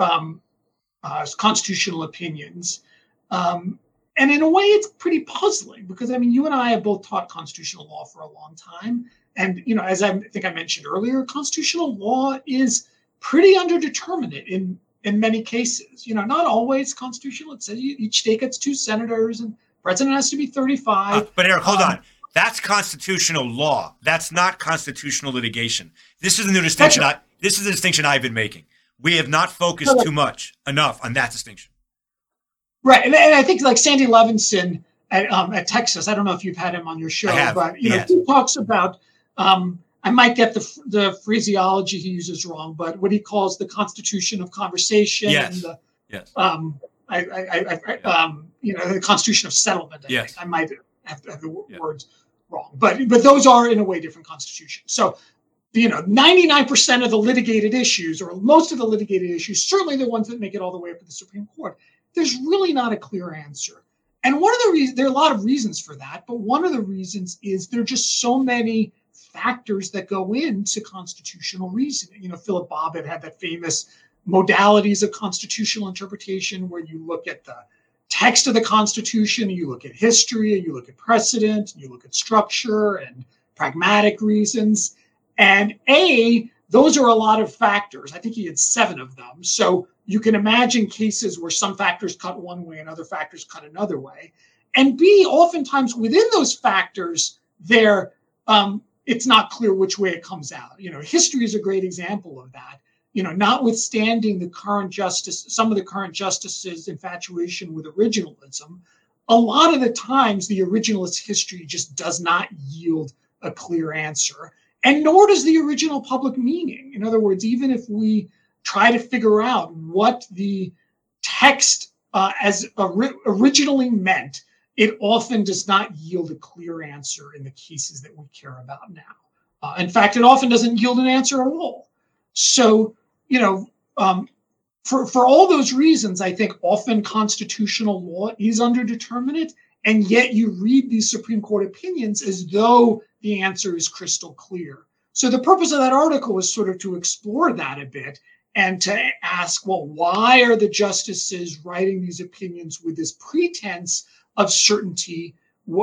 um, uh, constitutional opinions. Um, and in a way, it's pretty puzzling because I mean, you and I have both taught constitutional law for a long time, and you know, as I think I mentioned earlier, constitutional law is pretty underdeterminate in in many cases. You know, not always constitutional. It says each state gets two senators, and president has to be thirty-five. Uh, but Eric, hold um, on. That's constitutional law. That's not constitutional litigation. This is the new distinction. I, this is the distinction I've been making. We have not focused too much enough on that distinction. Right, and, and I think like Sandy Levinson at, um, at Texas. I don't know if you've had him on your show, but you know, he talks about um, I might get the the phraseology he uses wrong, but what he calls the constitution of conversation. Yes. And the, yes. Um, I, I, I, um, you know, the constitution of settlement. I yes. Think. I might have, have the yeah. words wrong, but but those are in a way different constitutions. So, you know, 99% of the litigated issues, or most of the litigated issues, certainly the ones that make it all the way up to the Supreme Court, there's really not a clear answer. And one of the reasons, there are a lot of reasons for that, but one of the reasons is there are just so many factors that go into constitutional reasoning. You know, Philip Bobbitt had that famous modalities of constitutional interpretation where you look at the text of the Constitution, you look at history, you look at precedent, you look at structure and pragmatic reasons. And A, those are a lot of factors. I think he had seven of them. So you can imagine cases where some factors cut one way and other factors cut another way. And B, oftentimes within those factors, there um, it's not clear which way it comes out. You know, history is a great example of that. You know, notwithstanding the current justice, some of the current justices' infatuation with originalism, a lot of the times the originalist history just does not yield a clear answer, and nor does the original public meaning. In other words, even if we try to figure out what the text uh, as originally meant, it often does not yield a clear answer in the cases that we care about now. Uh, in fact, it often doesn't yield an answer at all. So, you know, um, for, for all those reasons, I think often constitutional law is underdeterminate, and yet you read these Supreme Court opinions as though the answer is crystal clear. So the purpose of that article was sort of to explore that a bit and to ask, well, why are the justices writing these opinions with this pretense of certainty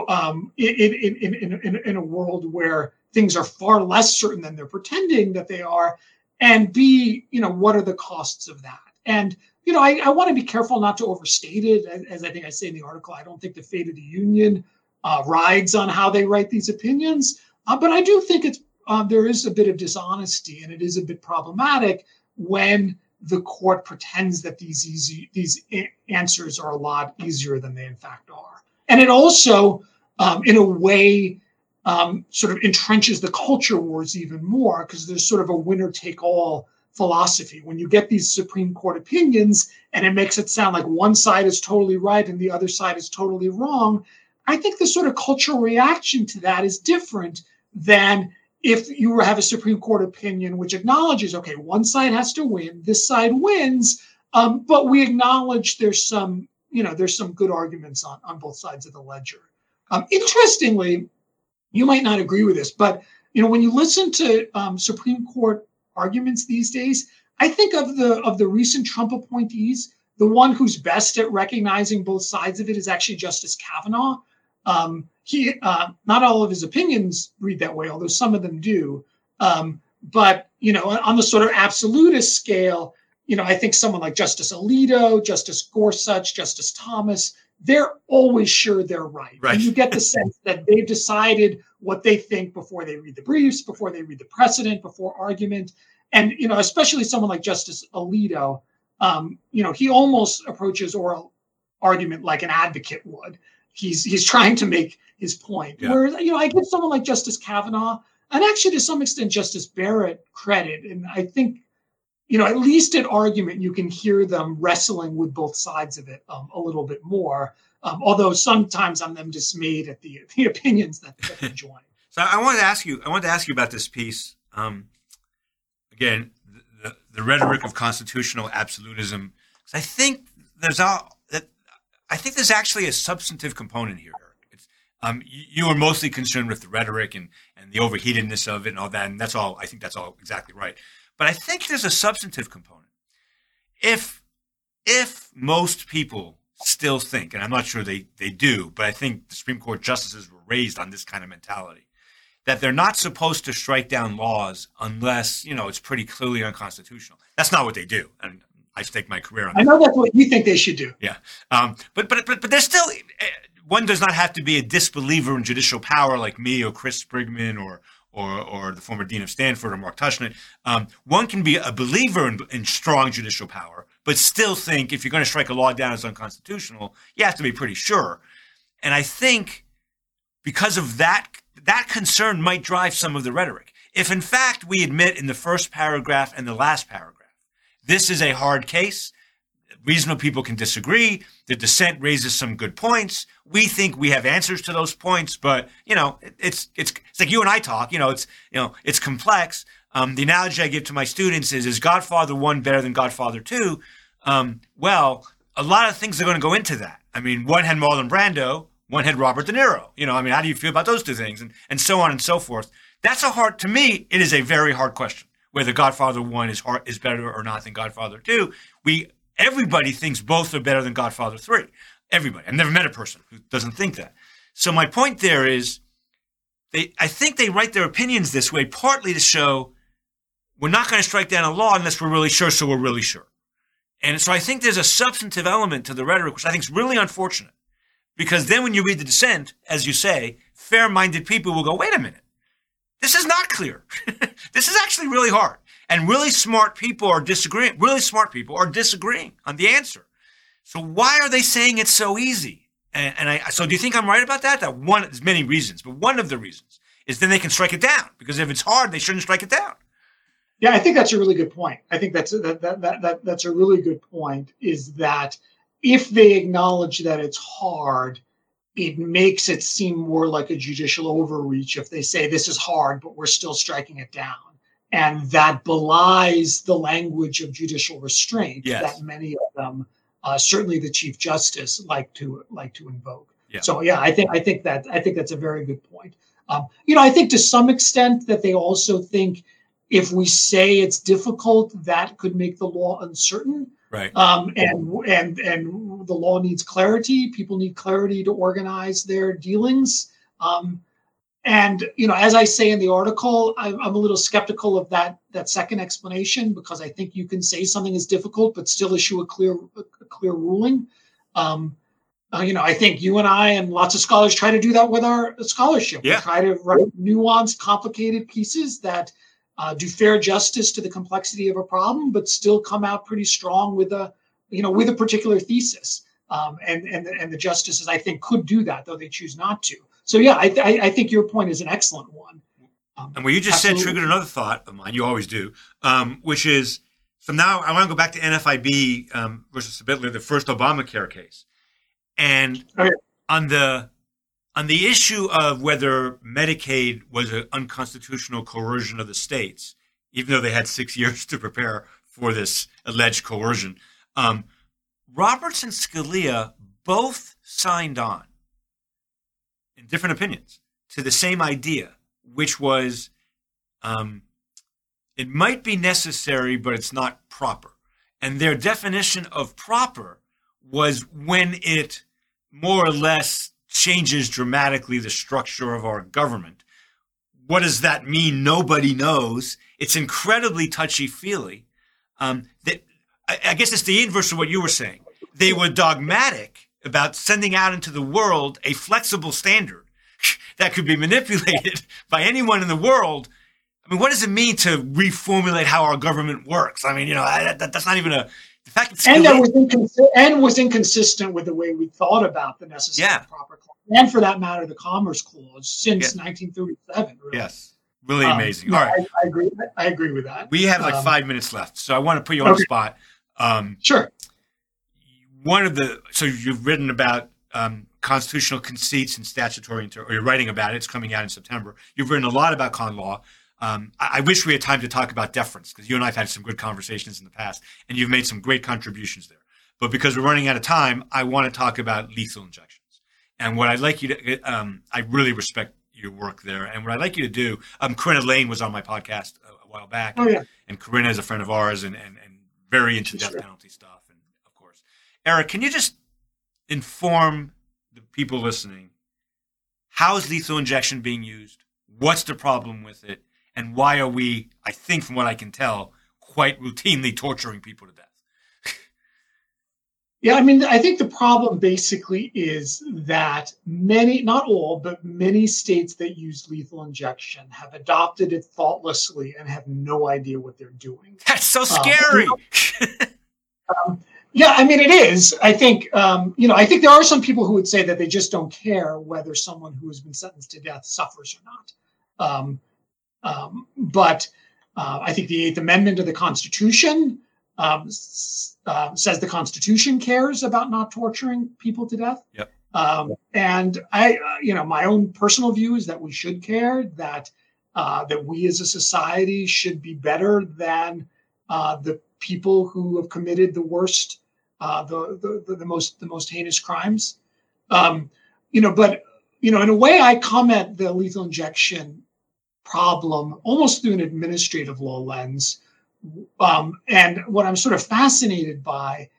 um, in, in, in, in, a world where things are far less certain than they're pretending that they are? And B, you know, what are the costs of that? And you know, I, I want to be careful not to overstate it. As, as, I think I say in the article, I don't think the fate of the union uh, rides on how they write these opinions. Uh, but I do think it's uh, there is a bit of dishonesty, and it is a bit problematic when the court pretends that these easy these answers are a lot easier than they in fact are. And it also, um, in a way, um, sort of entrenches the culture wars even more because there's sort of a winner take all philosophy. When you get these Supreme Court opinions and it makes it sound like one side is totally right and the other side is totally wrong, I think the sort of cultural reaction to that is different than if you have a Supreme Court opinion which acknowledges, okay, one side has to win, this side wins, um, but we acknowledge there's some, you know, there's some good arguments on, on both sides of the ledger. Um, interestingly, you might not agree with this, but you know, when you listen to um, Supreme Court arguments these days. I think of the of the recent Trump appointees, the one who's best at recognizing both sides of it is actually Justice Kavanaugh. Um, he uh, not all of his opinions read that way, although some of them do. Um, but you know, on the sort of absolutist scale, you know, I think someone like Justice Alito, Justice Gorsuch, Justice Thomas, they're always sure they're right. right. And you get the sense that they've decided what they think before they read the briefs, before they read the precedent, before argument. And, you know, especially someone like Justice Alito, um, you know, he almost approaches oral argument like an advocate would. He's he's trying to make his point. Yeah. Whereas, you know, I give someone like Justice Kavanaugh and actually to some extent Justice Barrett credit. And I think you know, at least in argument, you can hear them wrestling with both sides of it um, a little bit more. Um, although sometimes I'm them dismayed at the the opinions that, they join. so I wanted to ask you. I wanted to ask you about this piece. Um, again, the, the, rhetoric of constitutional absolutism. I think there's a that I think there's actually a substantive component here. Um, you, are mostly concerned with the rhetoric and, and the overheatedness of it and all that, and that's all. I think that's all exactly right. But I think there's a substantive component. If if most people still think, and I'm not sure they, they do, but I think the Supreme Court justices were raised on this kind of mentality, that they're not supposed to strike down laws unless, you know, it's pretty clearly unconstitutional. That's not what they do. And I stake my career on that. I know that's what you think they should do. Yeah. Um, but, but, but, but there's still, eh, one does not have to be a disbeliever in judicial power like me or Chris Sprigman or, or, or the former dean of Stanford or Mark Tushnet. Um, one can be a believer in, in, strong judicial power, but still think if you're going to strike a law down as unconstitutional, you have to be pretty sure. And I think because of that, that concern might drive some of the rhetoric. If in fact we admit in the first paragraph and the last paragraph, this is a hard case, reasonable people can disagree. The dissent raises some good points. We think we have answers to those points, but you know, it's it's it's like you and I talk. You know, it's you know, it's complex. Um, the analogy I give to my students is: Is Godfather One better than Godfather Two? Um, well, a lot of things are going to go into that. I mean, one had Marlon Brando, one had Robert De Niro. You know, I mean, how do you feel about those two things, and and so on and so forth. That's a hard to me. It is a very hard question whether Godfather One is hard, is better or not than Godfather Two. We everybody thinks both are better than Godfather 3. Everybody. I've never met a person who doesn't think that. So my point there is they I think they write their opinions this way partly to show we're not going to strike down a law unless we're really sure, so we're really sure. And so I think there's a substantive element to the rhetoric, which I think is really unfortunate. Because then when you read the dissent, as you say, fair minded people will go, wait a minute, this is not clear. this is actually really hard. And really smart people are disagreeing. Really smart people are disagreeing on the answer. So why are they saying it's so easy? And, and I, so do you think I'm right about that? That one, there's many reasons, but one of the reasons is then they can strike it down because if it's hard, they shouldn't strike it down. Yeah, I think that's a really good point. I think that's that, that, that, that that's a really good point. Is that if they acknowledge that it's hard, it makes it seem more like a judicial overreach if they say this is hard, but we're still striking it down and that belies the language of judicial restraint yes. that many of them, uh, certainly the Chief Justice, like to like to invoke. Yeah. So yeah, I think I think that I think that's a very good point. Um, you know, I think to some extent that they also think if we say it's difficult, that could make the law uncertain. Right. Um, and and and the law needs clarity. People need clarity to organize their dealings. Um, and you know, as I say in the article, I'm, I'm, a little skeptical of that that second explanation because I think you can say something is difficult but still issue a clear a clear ruling. Um, uh, you know, I think you and I and lots of scholars try to do that with our scholarship. Yeah. We try to write nuanced, complicated pieces that uh, do fair justice to the complexity of a problem, but still come out pretty strong with a, you know, with a particular thesis. Um, and and and the justices, I think, could do that, though they choose not to. So yeah, I, I, I think your point is an excellent one. Um, and what you just absolutely. said triggered another thought of mine. You always do, um, which is so now I want to go back to NFIB um, versus Sebelius, the first Obamacare case, and okay. on the on the issue of whether Medicaid was an unconstitutional coercion of the states, even though they had six years to prepare for this alleged coercion. Um, Roberts and Scalia both signed on in different opinions to the same idea, which was um, it might be necessary, but it's not proper. And their definition of proper was when it more or less changes dramatically the structure of our government. What does that mean? Nobody knows. It's incredibly touchy feely. Um, that I, guess it's the inverse of what you were saying. They were dogmatic about sending out into the world a flexible standard that could be manipulated by anyone in the world. I mean, what does it mean to reformulate how our government works? I mean, you know, that, that, that's not even a the fact and that was incons- and was inconsistent with the way we thought about the necessary yeah. proper clause, and for that matter, the Commerce Clause since yeah. 1937. Really. Yes, really um, amazing. All right, I, I, agree. I agree with that. We have like um, five minutes left, so I want to put you on okay. the spot. Um, sure. One of the so you've written about um, constitutional conceits and statutory, inter- or you're writing about it. It's coming out in September. You've written a lot about con law. Um, I, I, wish we had time to talk about deference because you and I have had some good conversations in the past, and you've made some great contributions there. But because we're running out of time, I want to talk about lethal injections. And what I'd like you to, um, I really respect your work there. And what I'd like you to do, um, Corinna Lain was on my podcast a, a while back. Oh, yeah. And Corinna is a friend of ours and, and, and very into death sure. penalty stuff. And of course, Eric, can you just inform the people listening how is lethal injection being used? What's the problem with it? and why are we, I think from what I can tell, quite routinely torturing people to death? Yeah, I mean, I think the problem basically is that many, not all, but many states that use lethal injection have adopted it thoughtlessly and have no idea what they're doing. That's so um, scary. Um, um, yeah, I mean, it is. I think, um, you know, I think there are some people who would say that they just don't care whether someone who has been sentenced to death suffers or not. Um, um, but uh, I think the Eighth Amendment of the Constitution um, uh, says the Constitution cares about not torturing people to death. Yep. Um, and I, uh, you know, my own personal view is that we should care that uh, that we as a society should be better than uh, the people who have committed the worst, uh, the, the the most the most heinous crimes. Um, you know, but you know, in a way, I comment the lethal injection problem almost through an administrative law lens. Um, and what I'm sort of fascinated by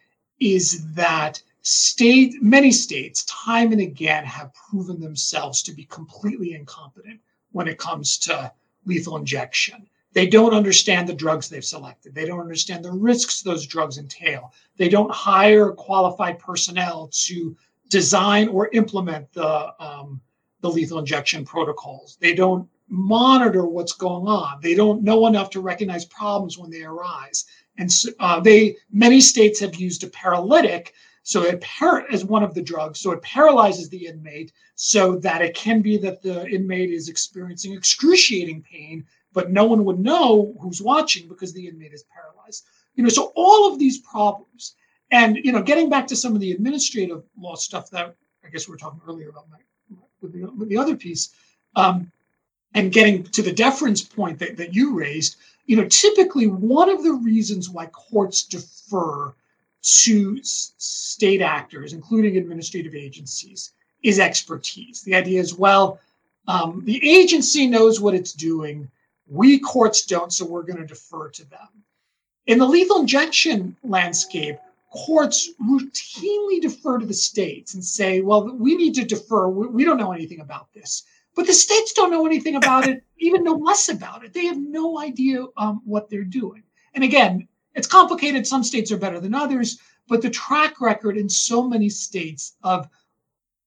is that state many states time and again have proven themselves to be completely incompetent when it comes to lethal injection. They don't understand the drugs they've selected. They don't understand the risks those drugs entail. They don't hire qualified personnel to design or implement the um, the lethal injection protocols. They don't monitor what's going on. They don't know enough to recognize problems when they arise. And so, uh, they many states have used a paralytic so it par- as one of the drugs so it paralyzes the inmate so that it can be that the inmate is experiencing excruciating pain but no one would know who's watching because the inmate is paralyzed you know so all of these problems and you know getting back to some of the administrative law stuff that i guess we were talking earlier about my, with, the, with the other piece um, and getting to the deference point that, that you raised, you know, typically one of the reasons why courts defer to s- state actors, including administrative agencies, is expertise. The idea is, well, um, the agency knows what it's doing. We courts don't, so we're going to defer to them. In the lethal injection landscape, courts routinely defer to the states and say, well, we need to defer. We, we don't know anything about this. But the states don't know anything about it, even know less about it. They have no idea um, what they're doing. And again, it's complicated. Some states are better than others, but the track record in so many states of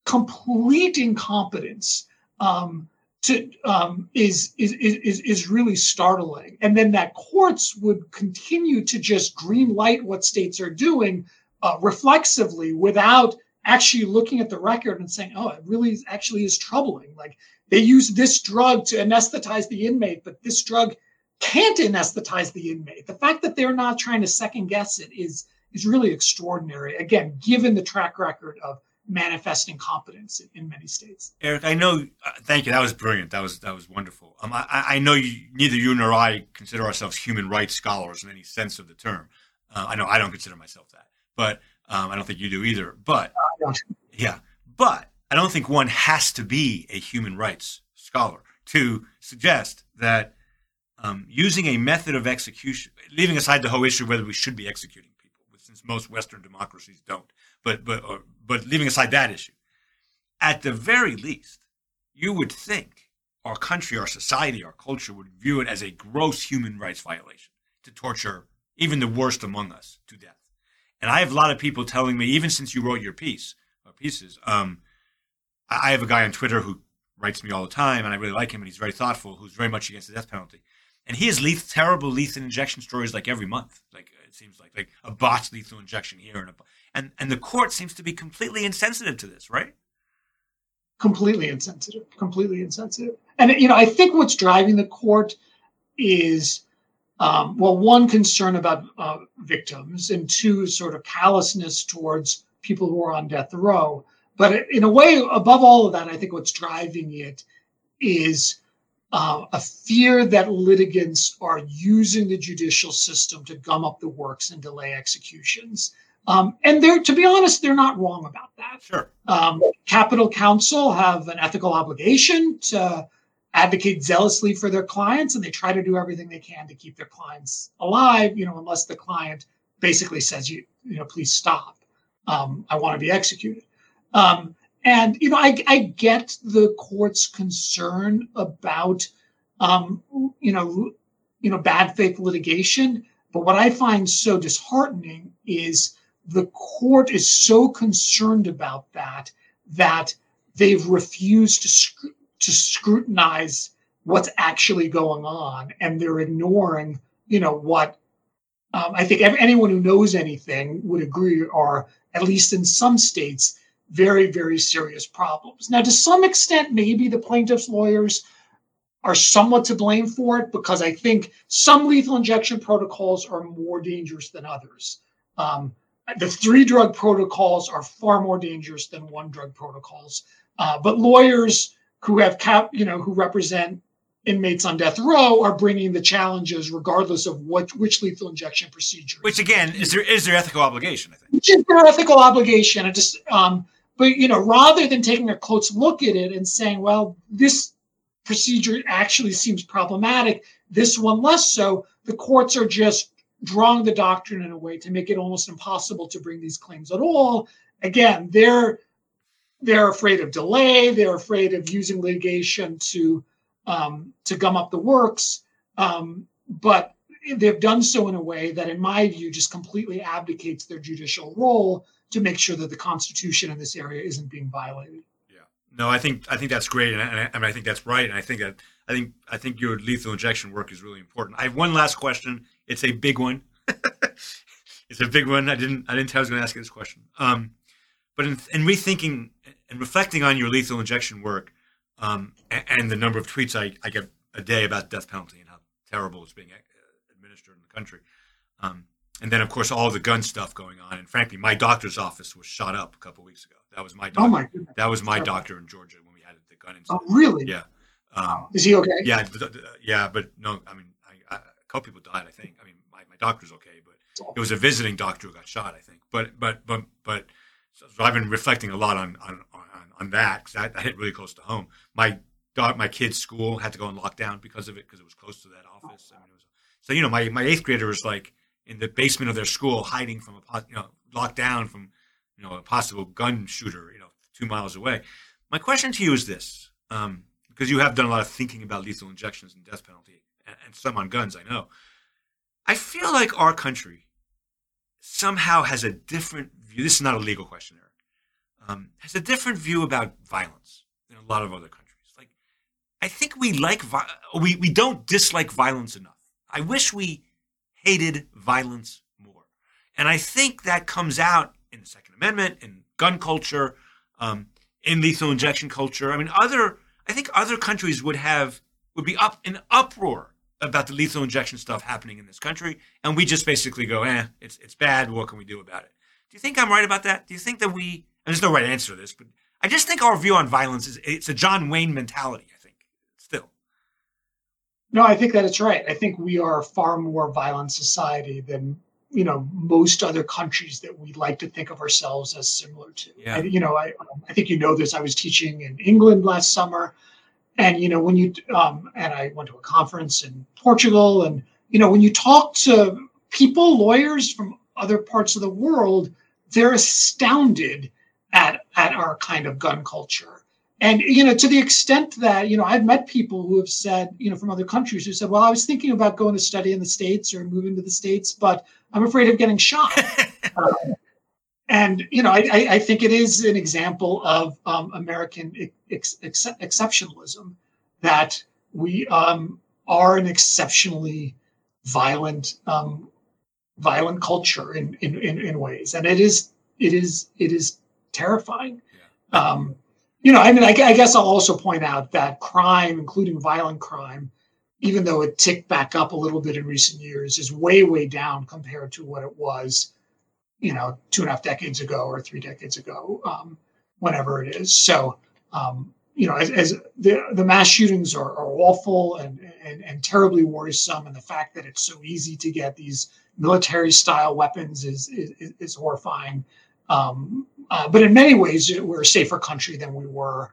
complete incompetence um, to, um, is, is, is, is really startling. And then that courts would continue to just green light what states are doing uh, reflexively without actually looking at the record and saying, oh, it really actually is troubling. Like they use this drug to anesthetize the inmate, but this drug can't anesthetize the inmate. The fact that they're not trying to second guess it is is really extraordinary. Again, given the track record of manifesting competence in, in many states. Eric, I know. Uh, thank you. That was brilliant. That was that was wonderful. Um, I, I know you, neither you nor I consider ourselves human rights scholars in any sense of the term. Uh, I know I don't consider myself that, but um, I don't think you do either. But yeah, but I don't think one has to be a human rights scholar to suggest that um, using a method of execution, leaving aside the whole issue whether we should be executing people, since most Western democracies don't, but but or, but leaving aside that issue, at the very least, you would think our country, our society, our culture would view it as a gross human rights violation to torture even the worst among us to death. And I have a lot of people telling me, even since you wrote your piece or pieces, um, I have a guy on Twitter who writes me all the time, and I really like him, and he's very thoughtful, who's very much against the death penalty. And he has terrible lethal injection stories like every month. Like it seems like like a botched lethal injection here, and a, and and the court seems to be completely insensitive to this, right? Completely insensitive. Completely insensitive. And you know, I think what's driving the court is um, well, one concern about uh, victims, and two, sort of callousness towards people who are on death row. But in a way, above all of that, I think what's driving it is uh, a fear that litigants are using the judicial system to gum up the works and delay executions. Um, and they're, to be honest, they're not wrong about that. Sure. Um, Capital Counsel have an ethical obligation to advocate zealously for their clients, and they try to do everything they can to keep their clients alive. You know, unless the client basically says, "You, you know, please stop. Um, I want to be executed." Um, and you know, I, I get the court's concern about um, you know, you know, bad faith litigation. But what I find so disheartening is the court is so concerned about that that they've refused to to scrutinize what's actually going on, and they're ignoring, you know, what um, I think anyone who knows anything would agree are, at least in some states, very, very serious problems. Now, to some extent, maybe the plaintiff's lawyers are somewhat to blame for it because I think some lethal injection protocols are more dangerous than others. Um, the three drug protocols are far more dangerous than one drug protocols. Uh, but lawyers who have cap, you know, who represent inmates on death row are bringing the challenges regardless of what which lethal injection procedure. Which again is there is their ethical obligation, I think. Which is their ethical obligation. And just um, but you know, rather than taking a close look at it and saying, well, this procedure actually seems problematic, this one less so, the courts are just drawing the doctrine in a way to make it almost impossible to bring these claims at all. Again, they're they're afraid of delay, they're afraid of using litigation to um, to gum up the works. Um, but they've done so in a way that, in my view, just completely abdicates their judicial role to make sure that the Constitution in this area isn't being violated. Yeah, no, I think I think that's great, and I, I mean I think that's right, and I think that I think I think your lethal injection work is really important. I have one last question. It's a big one. it's a big one. I didn't I didn't tell I was going to ask you this question. Um, but in, in, rethinking and reflecting on your lethal injection work um, and, and, the number of tweets I, I, get a day about death penalty and how terrible it's being uh, administered in the country, um, and then of course all the gun stuff going on. And frankly, my doctor's office was shot up a couple weeks ago. That was my doctor. Oh my goodness. That was my doctor in Georgia when we had the gun incident. Oh really? Yeah. Um, Is he okay? Yeah, yeah, but no, I mean, I, I, a couple people died. I think. I mean, my, my doctor's okay, but it was a visiting doctor who got shot. I think. But but but but so I've been reflecting a lot on on on, on that because that, that hit really close to home. My daughter, my kid's school had to go on lockdown because of it because it was close to that office. I mean, was, so you know, my my eighth grader was like in the basement of their school, hiding from a you know locked down from you know a possible gun shooter, you know, two miles away. My question to you is this, um, because you have done a lot of thinking about lethal injections and death penalty, and, and some on guns. I know. I feel like our country somehow has a different view. This is not a legal question, Eric. Um, has a different view about violence than a lot of other countries. Like, I think we like vi- we we don't dislike violence enough. I wish we hated violence more, and I think that comes out in the Second Amendment, in gun culture, um, in lethal injection culture. I mean, other I think other countries would have would be up in uproar about the lethal injection stuff happening in this country, and we just basically go, "eh, it's it's bad. What can we do about it?" Do you think I'm right about that? Do you think that we? And there's no right answer to this, but I just think our view on violence is it's a John Wayne mentality. I think still. No, I think that it's right. I think we are a far more violent society than you know most other countries that we like to think of ourselves as similar to. Yeah. And, you know, I I think you know this. I was teaching in England last summer, and you know when you um, and I went to a conference in Portugal, and you know when you talk to people, lawyers from other parts of the world, they're astounded at at our kind of gun culture. And you know, to the extent that you know, I've met people who have said, you know, from other countries who said, "Well, I was thinking about going to study in the states or moving to the states, but I'm afraid of getting shot." and you know, I, I, think it is an example of um, American ex- ex- exceptionalism that we um, are an exceptionally violent um, violent culture in, in, in in ways, and it is it is it is terrifying. Yeah. Um, you know, I mean, I, I, guess I'll also point out that crime, including violent crime, even though it ticked back up a little bit in recent years, is way, way down compared to what it was, you know, two and a half decades ago or three decades ago, um, whenever it is. So, um, you know, as, as, the the mass shootings are, are awful and, and and terribly worrisome, and the fact that it's so easy to get these military style weapons is is, is horrifying. Um, uh, but in many ways, we're a safer country than we were,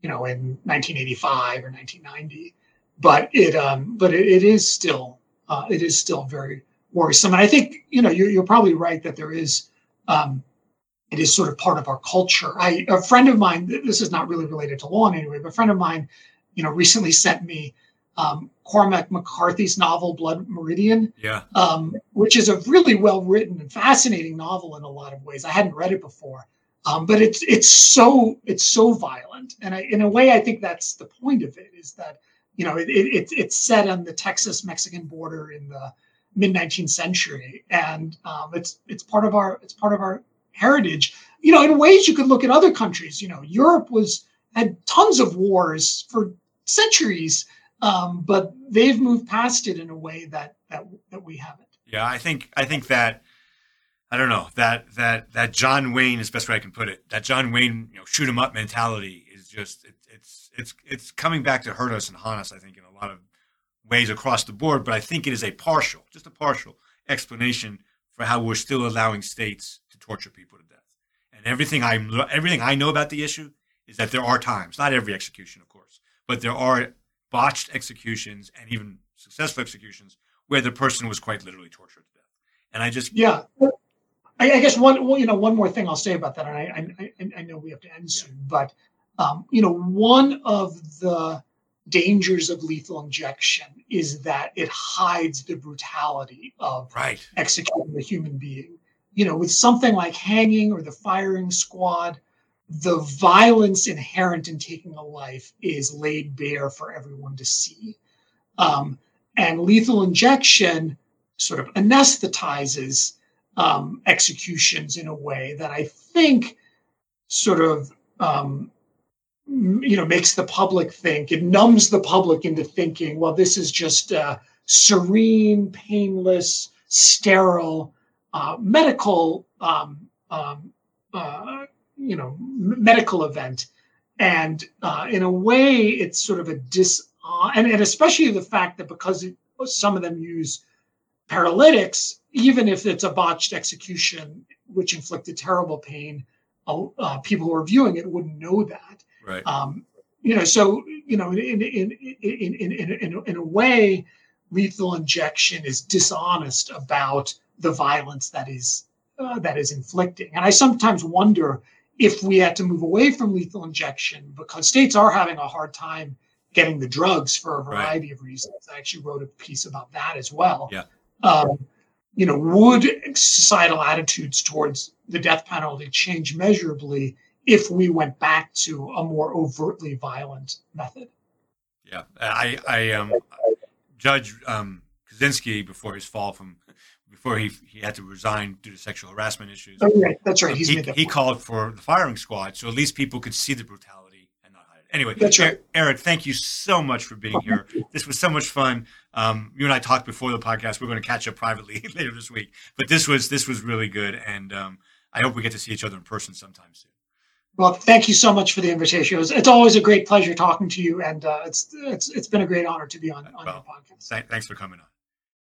you know, in 1985 or 1990. But it, um, but it, it is still, uh, it is still very worrisome. And I think, you know, you're, you're probably right that there is, um, it is sort of part of our culture. I, a friend of mine, this is not really related to law in any way, but a friend of mine, you know, recently sent me um, Cormac McCarthy's novel Blood Meridian, yeah, um, which is a really well written and fascinating novel in a lot of ways. I hadn't read it before, um, but it's it's so it's so violent, and I, in a way, I think that's the point of it is that you know it, it it's set on the Texas Mexican border in the mid 19th century, and um, it's it's part of our it's part of our heritage. You know, in ways you could look at other countries. You know, Europe was had tons of wars for centuries um, but they've moved past it in a way that that that we haven't. Yeah, I think I think that I don't know that that that John Wayne is the best way I can put it. That John Wayne, you know, shoot 'em up mentality is just it, it's it's it's coming back to hurt us and haunt us. I think in a lot of ways across the board, but I think it is a partial, just a partial explanation for how we're still allowing states to torture people to death. And everything I everything I know about the issue is that there are times, not every execution, of course, but there are botched executions and even successful executions where the person was quite literally tortured to death. And I just yeah, I, I guess one well, you know one more thing I'll say about that, and I I, I know we have to end soon, yeah. but um, you know one of the dangers of lethal injection is that it hides the brutality of right. executing a human being. You know, with something like hanging or the firing squad, the violence inherent in taking a life is laid bare for everyone to see. Um, and lethal injection sort of anesthetizes um, executions in a way that I think sort of um, you know makes the public think it numbs the public into thinking well this is just a serene painless sterile uh, medical um, um, uh, you know medical event and uh, in a way it's sort of a dis uh, and, and especially the fact that because it, some of them use paralytics even if it's a botched execution which inflicted terrible pain uh, people who are viewing it wouldn't know that. Right. Um, you know, so you know, in in in in in in, in, in a way, lethal injection is dishonest about the violence that is uh, that is inflicting. And I sometimes wonder if we had to move away from lethal injection because states are having a hard time getting the drugs for a variety right. of reasons. I actually wrote a piece about that as well. Yeah. Um, you know, would societal attitudes towards the death penalty change measurably if we went back to a more overtly violent method? Yeah, I, I, um, Judge um, Kozinski before his fall from before he he had to resign due to sexual harassment issues. Oh, right. That's right. He's he, that he called for the firing squad, so at least people could see the brutality and not hide it. Anyway, that's right. Eric, thank you so much for being here. This was so much fun. Um, you and I talked before the podcast. We're going to catch up privately later this week, but this was this was really good, and um, I hope we get to see each other in person sometime soon. Well, thank you so much for the invitation. It was, it's always a great pleasure talking to you, and uh, it's it's it's been a great honor to be on, on well, your podcast. Th- thanks for coming on.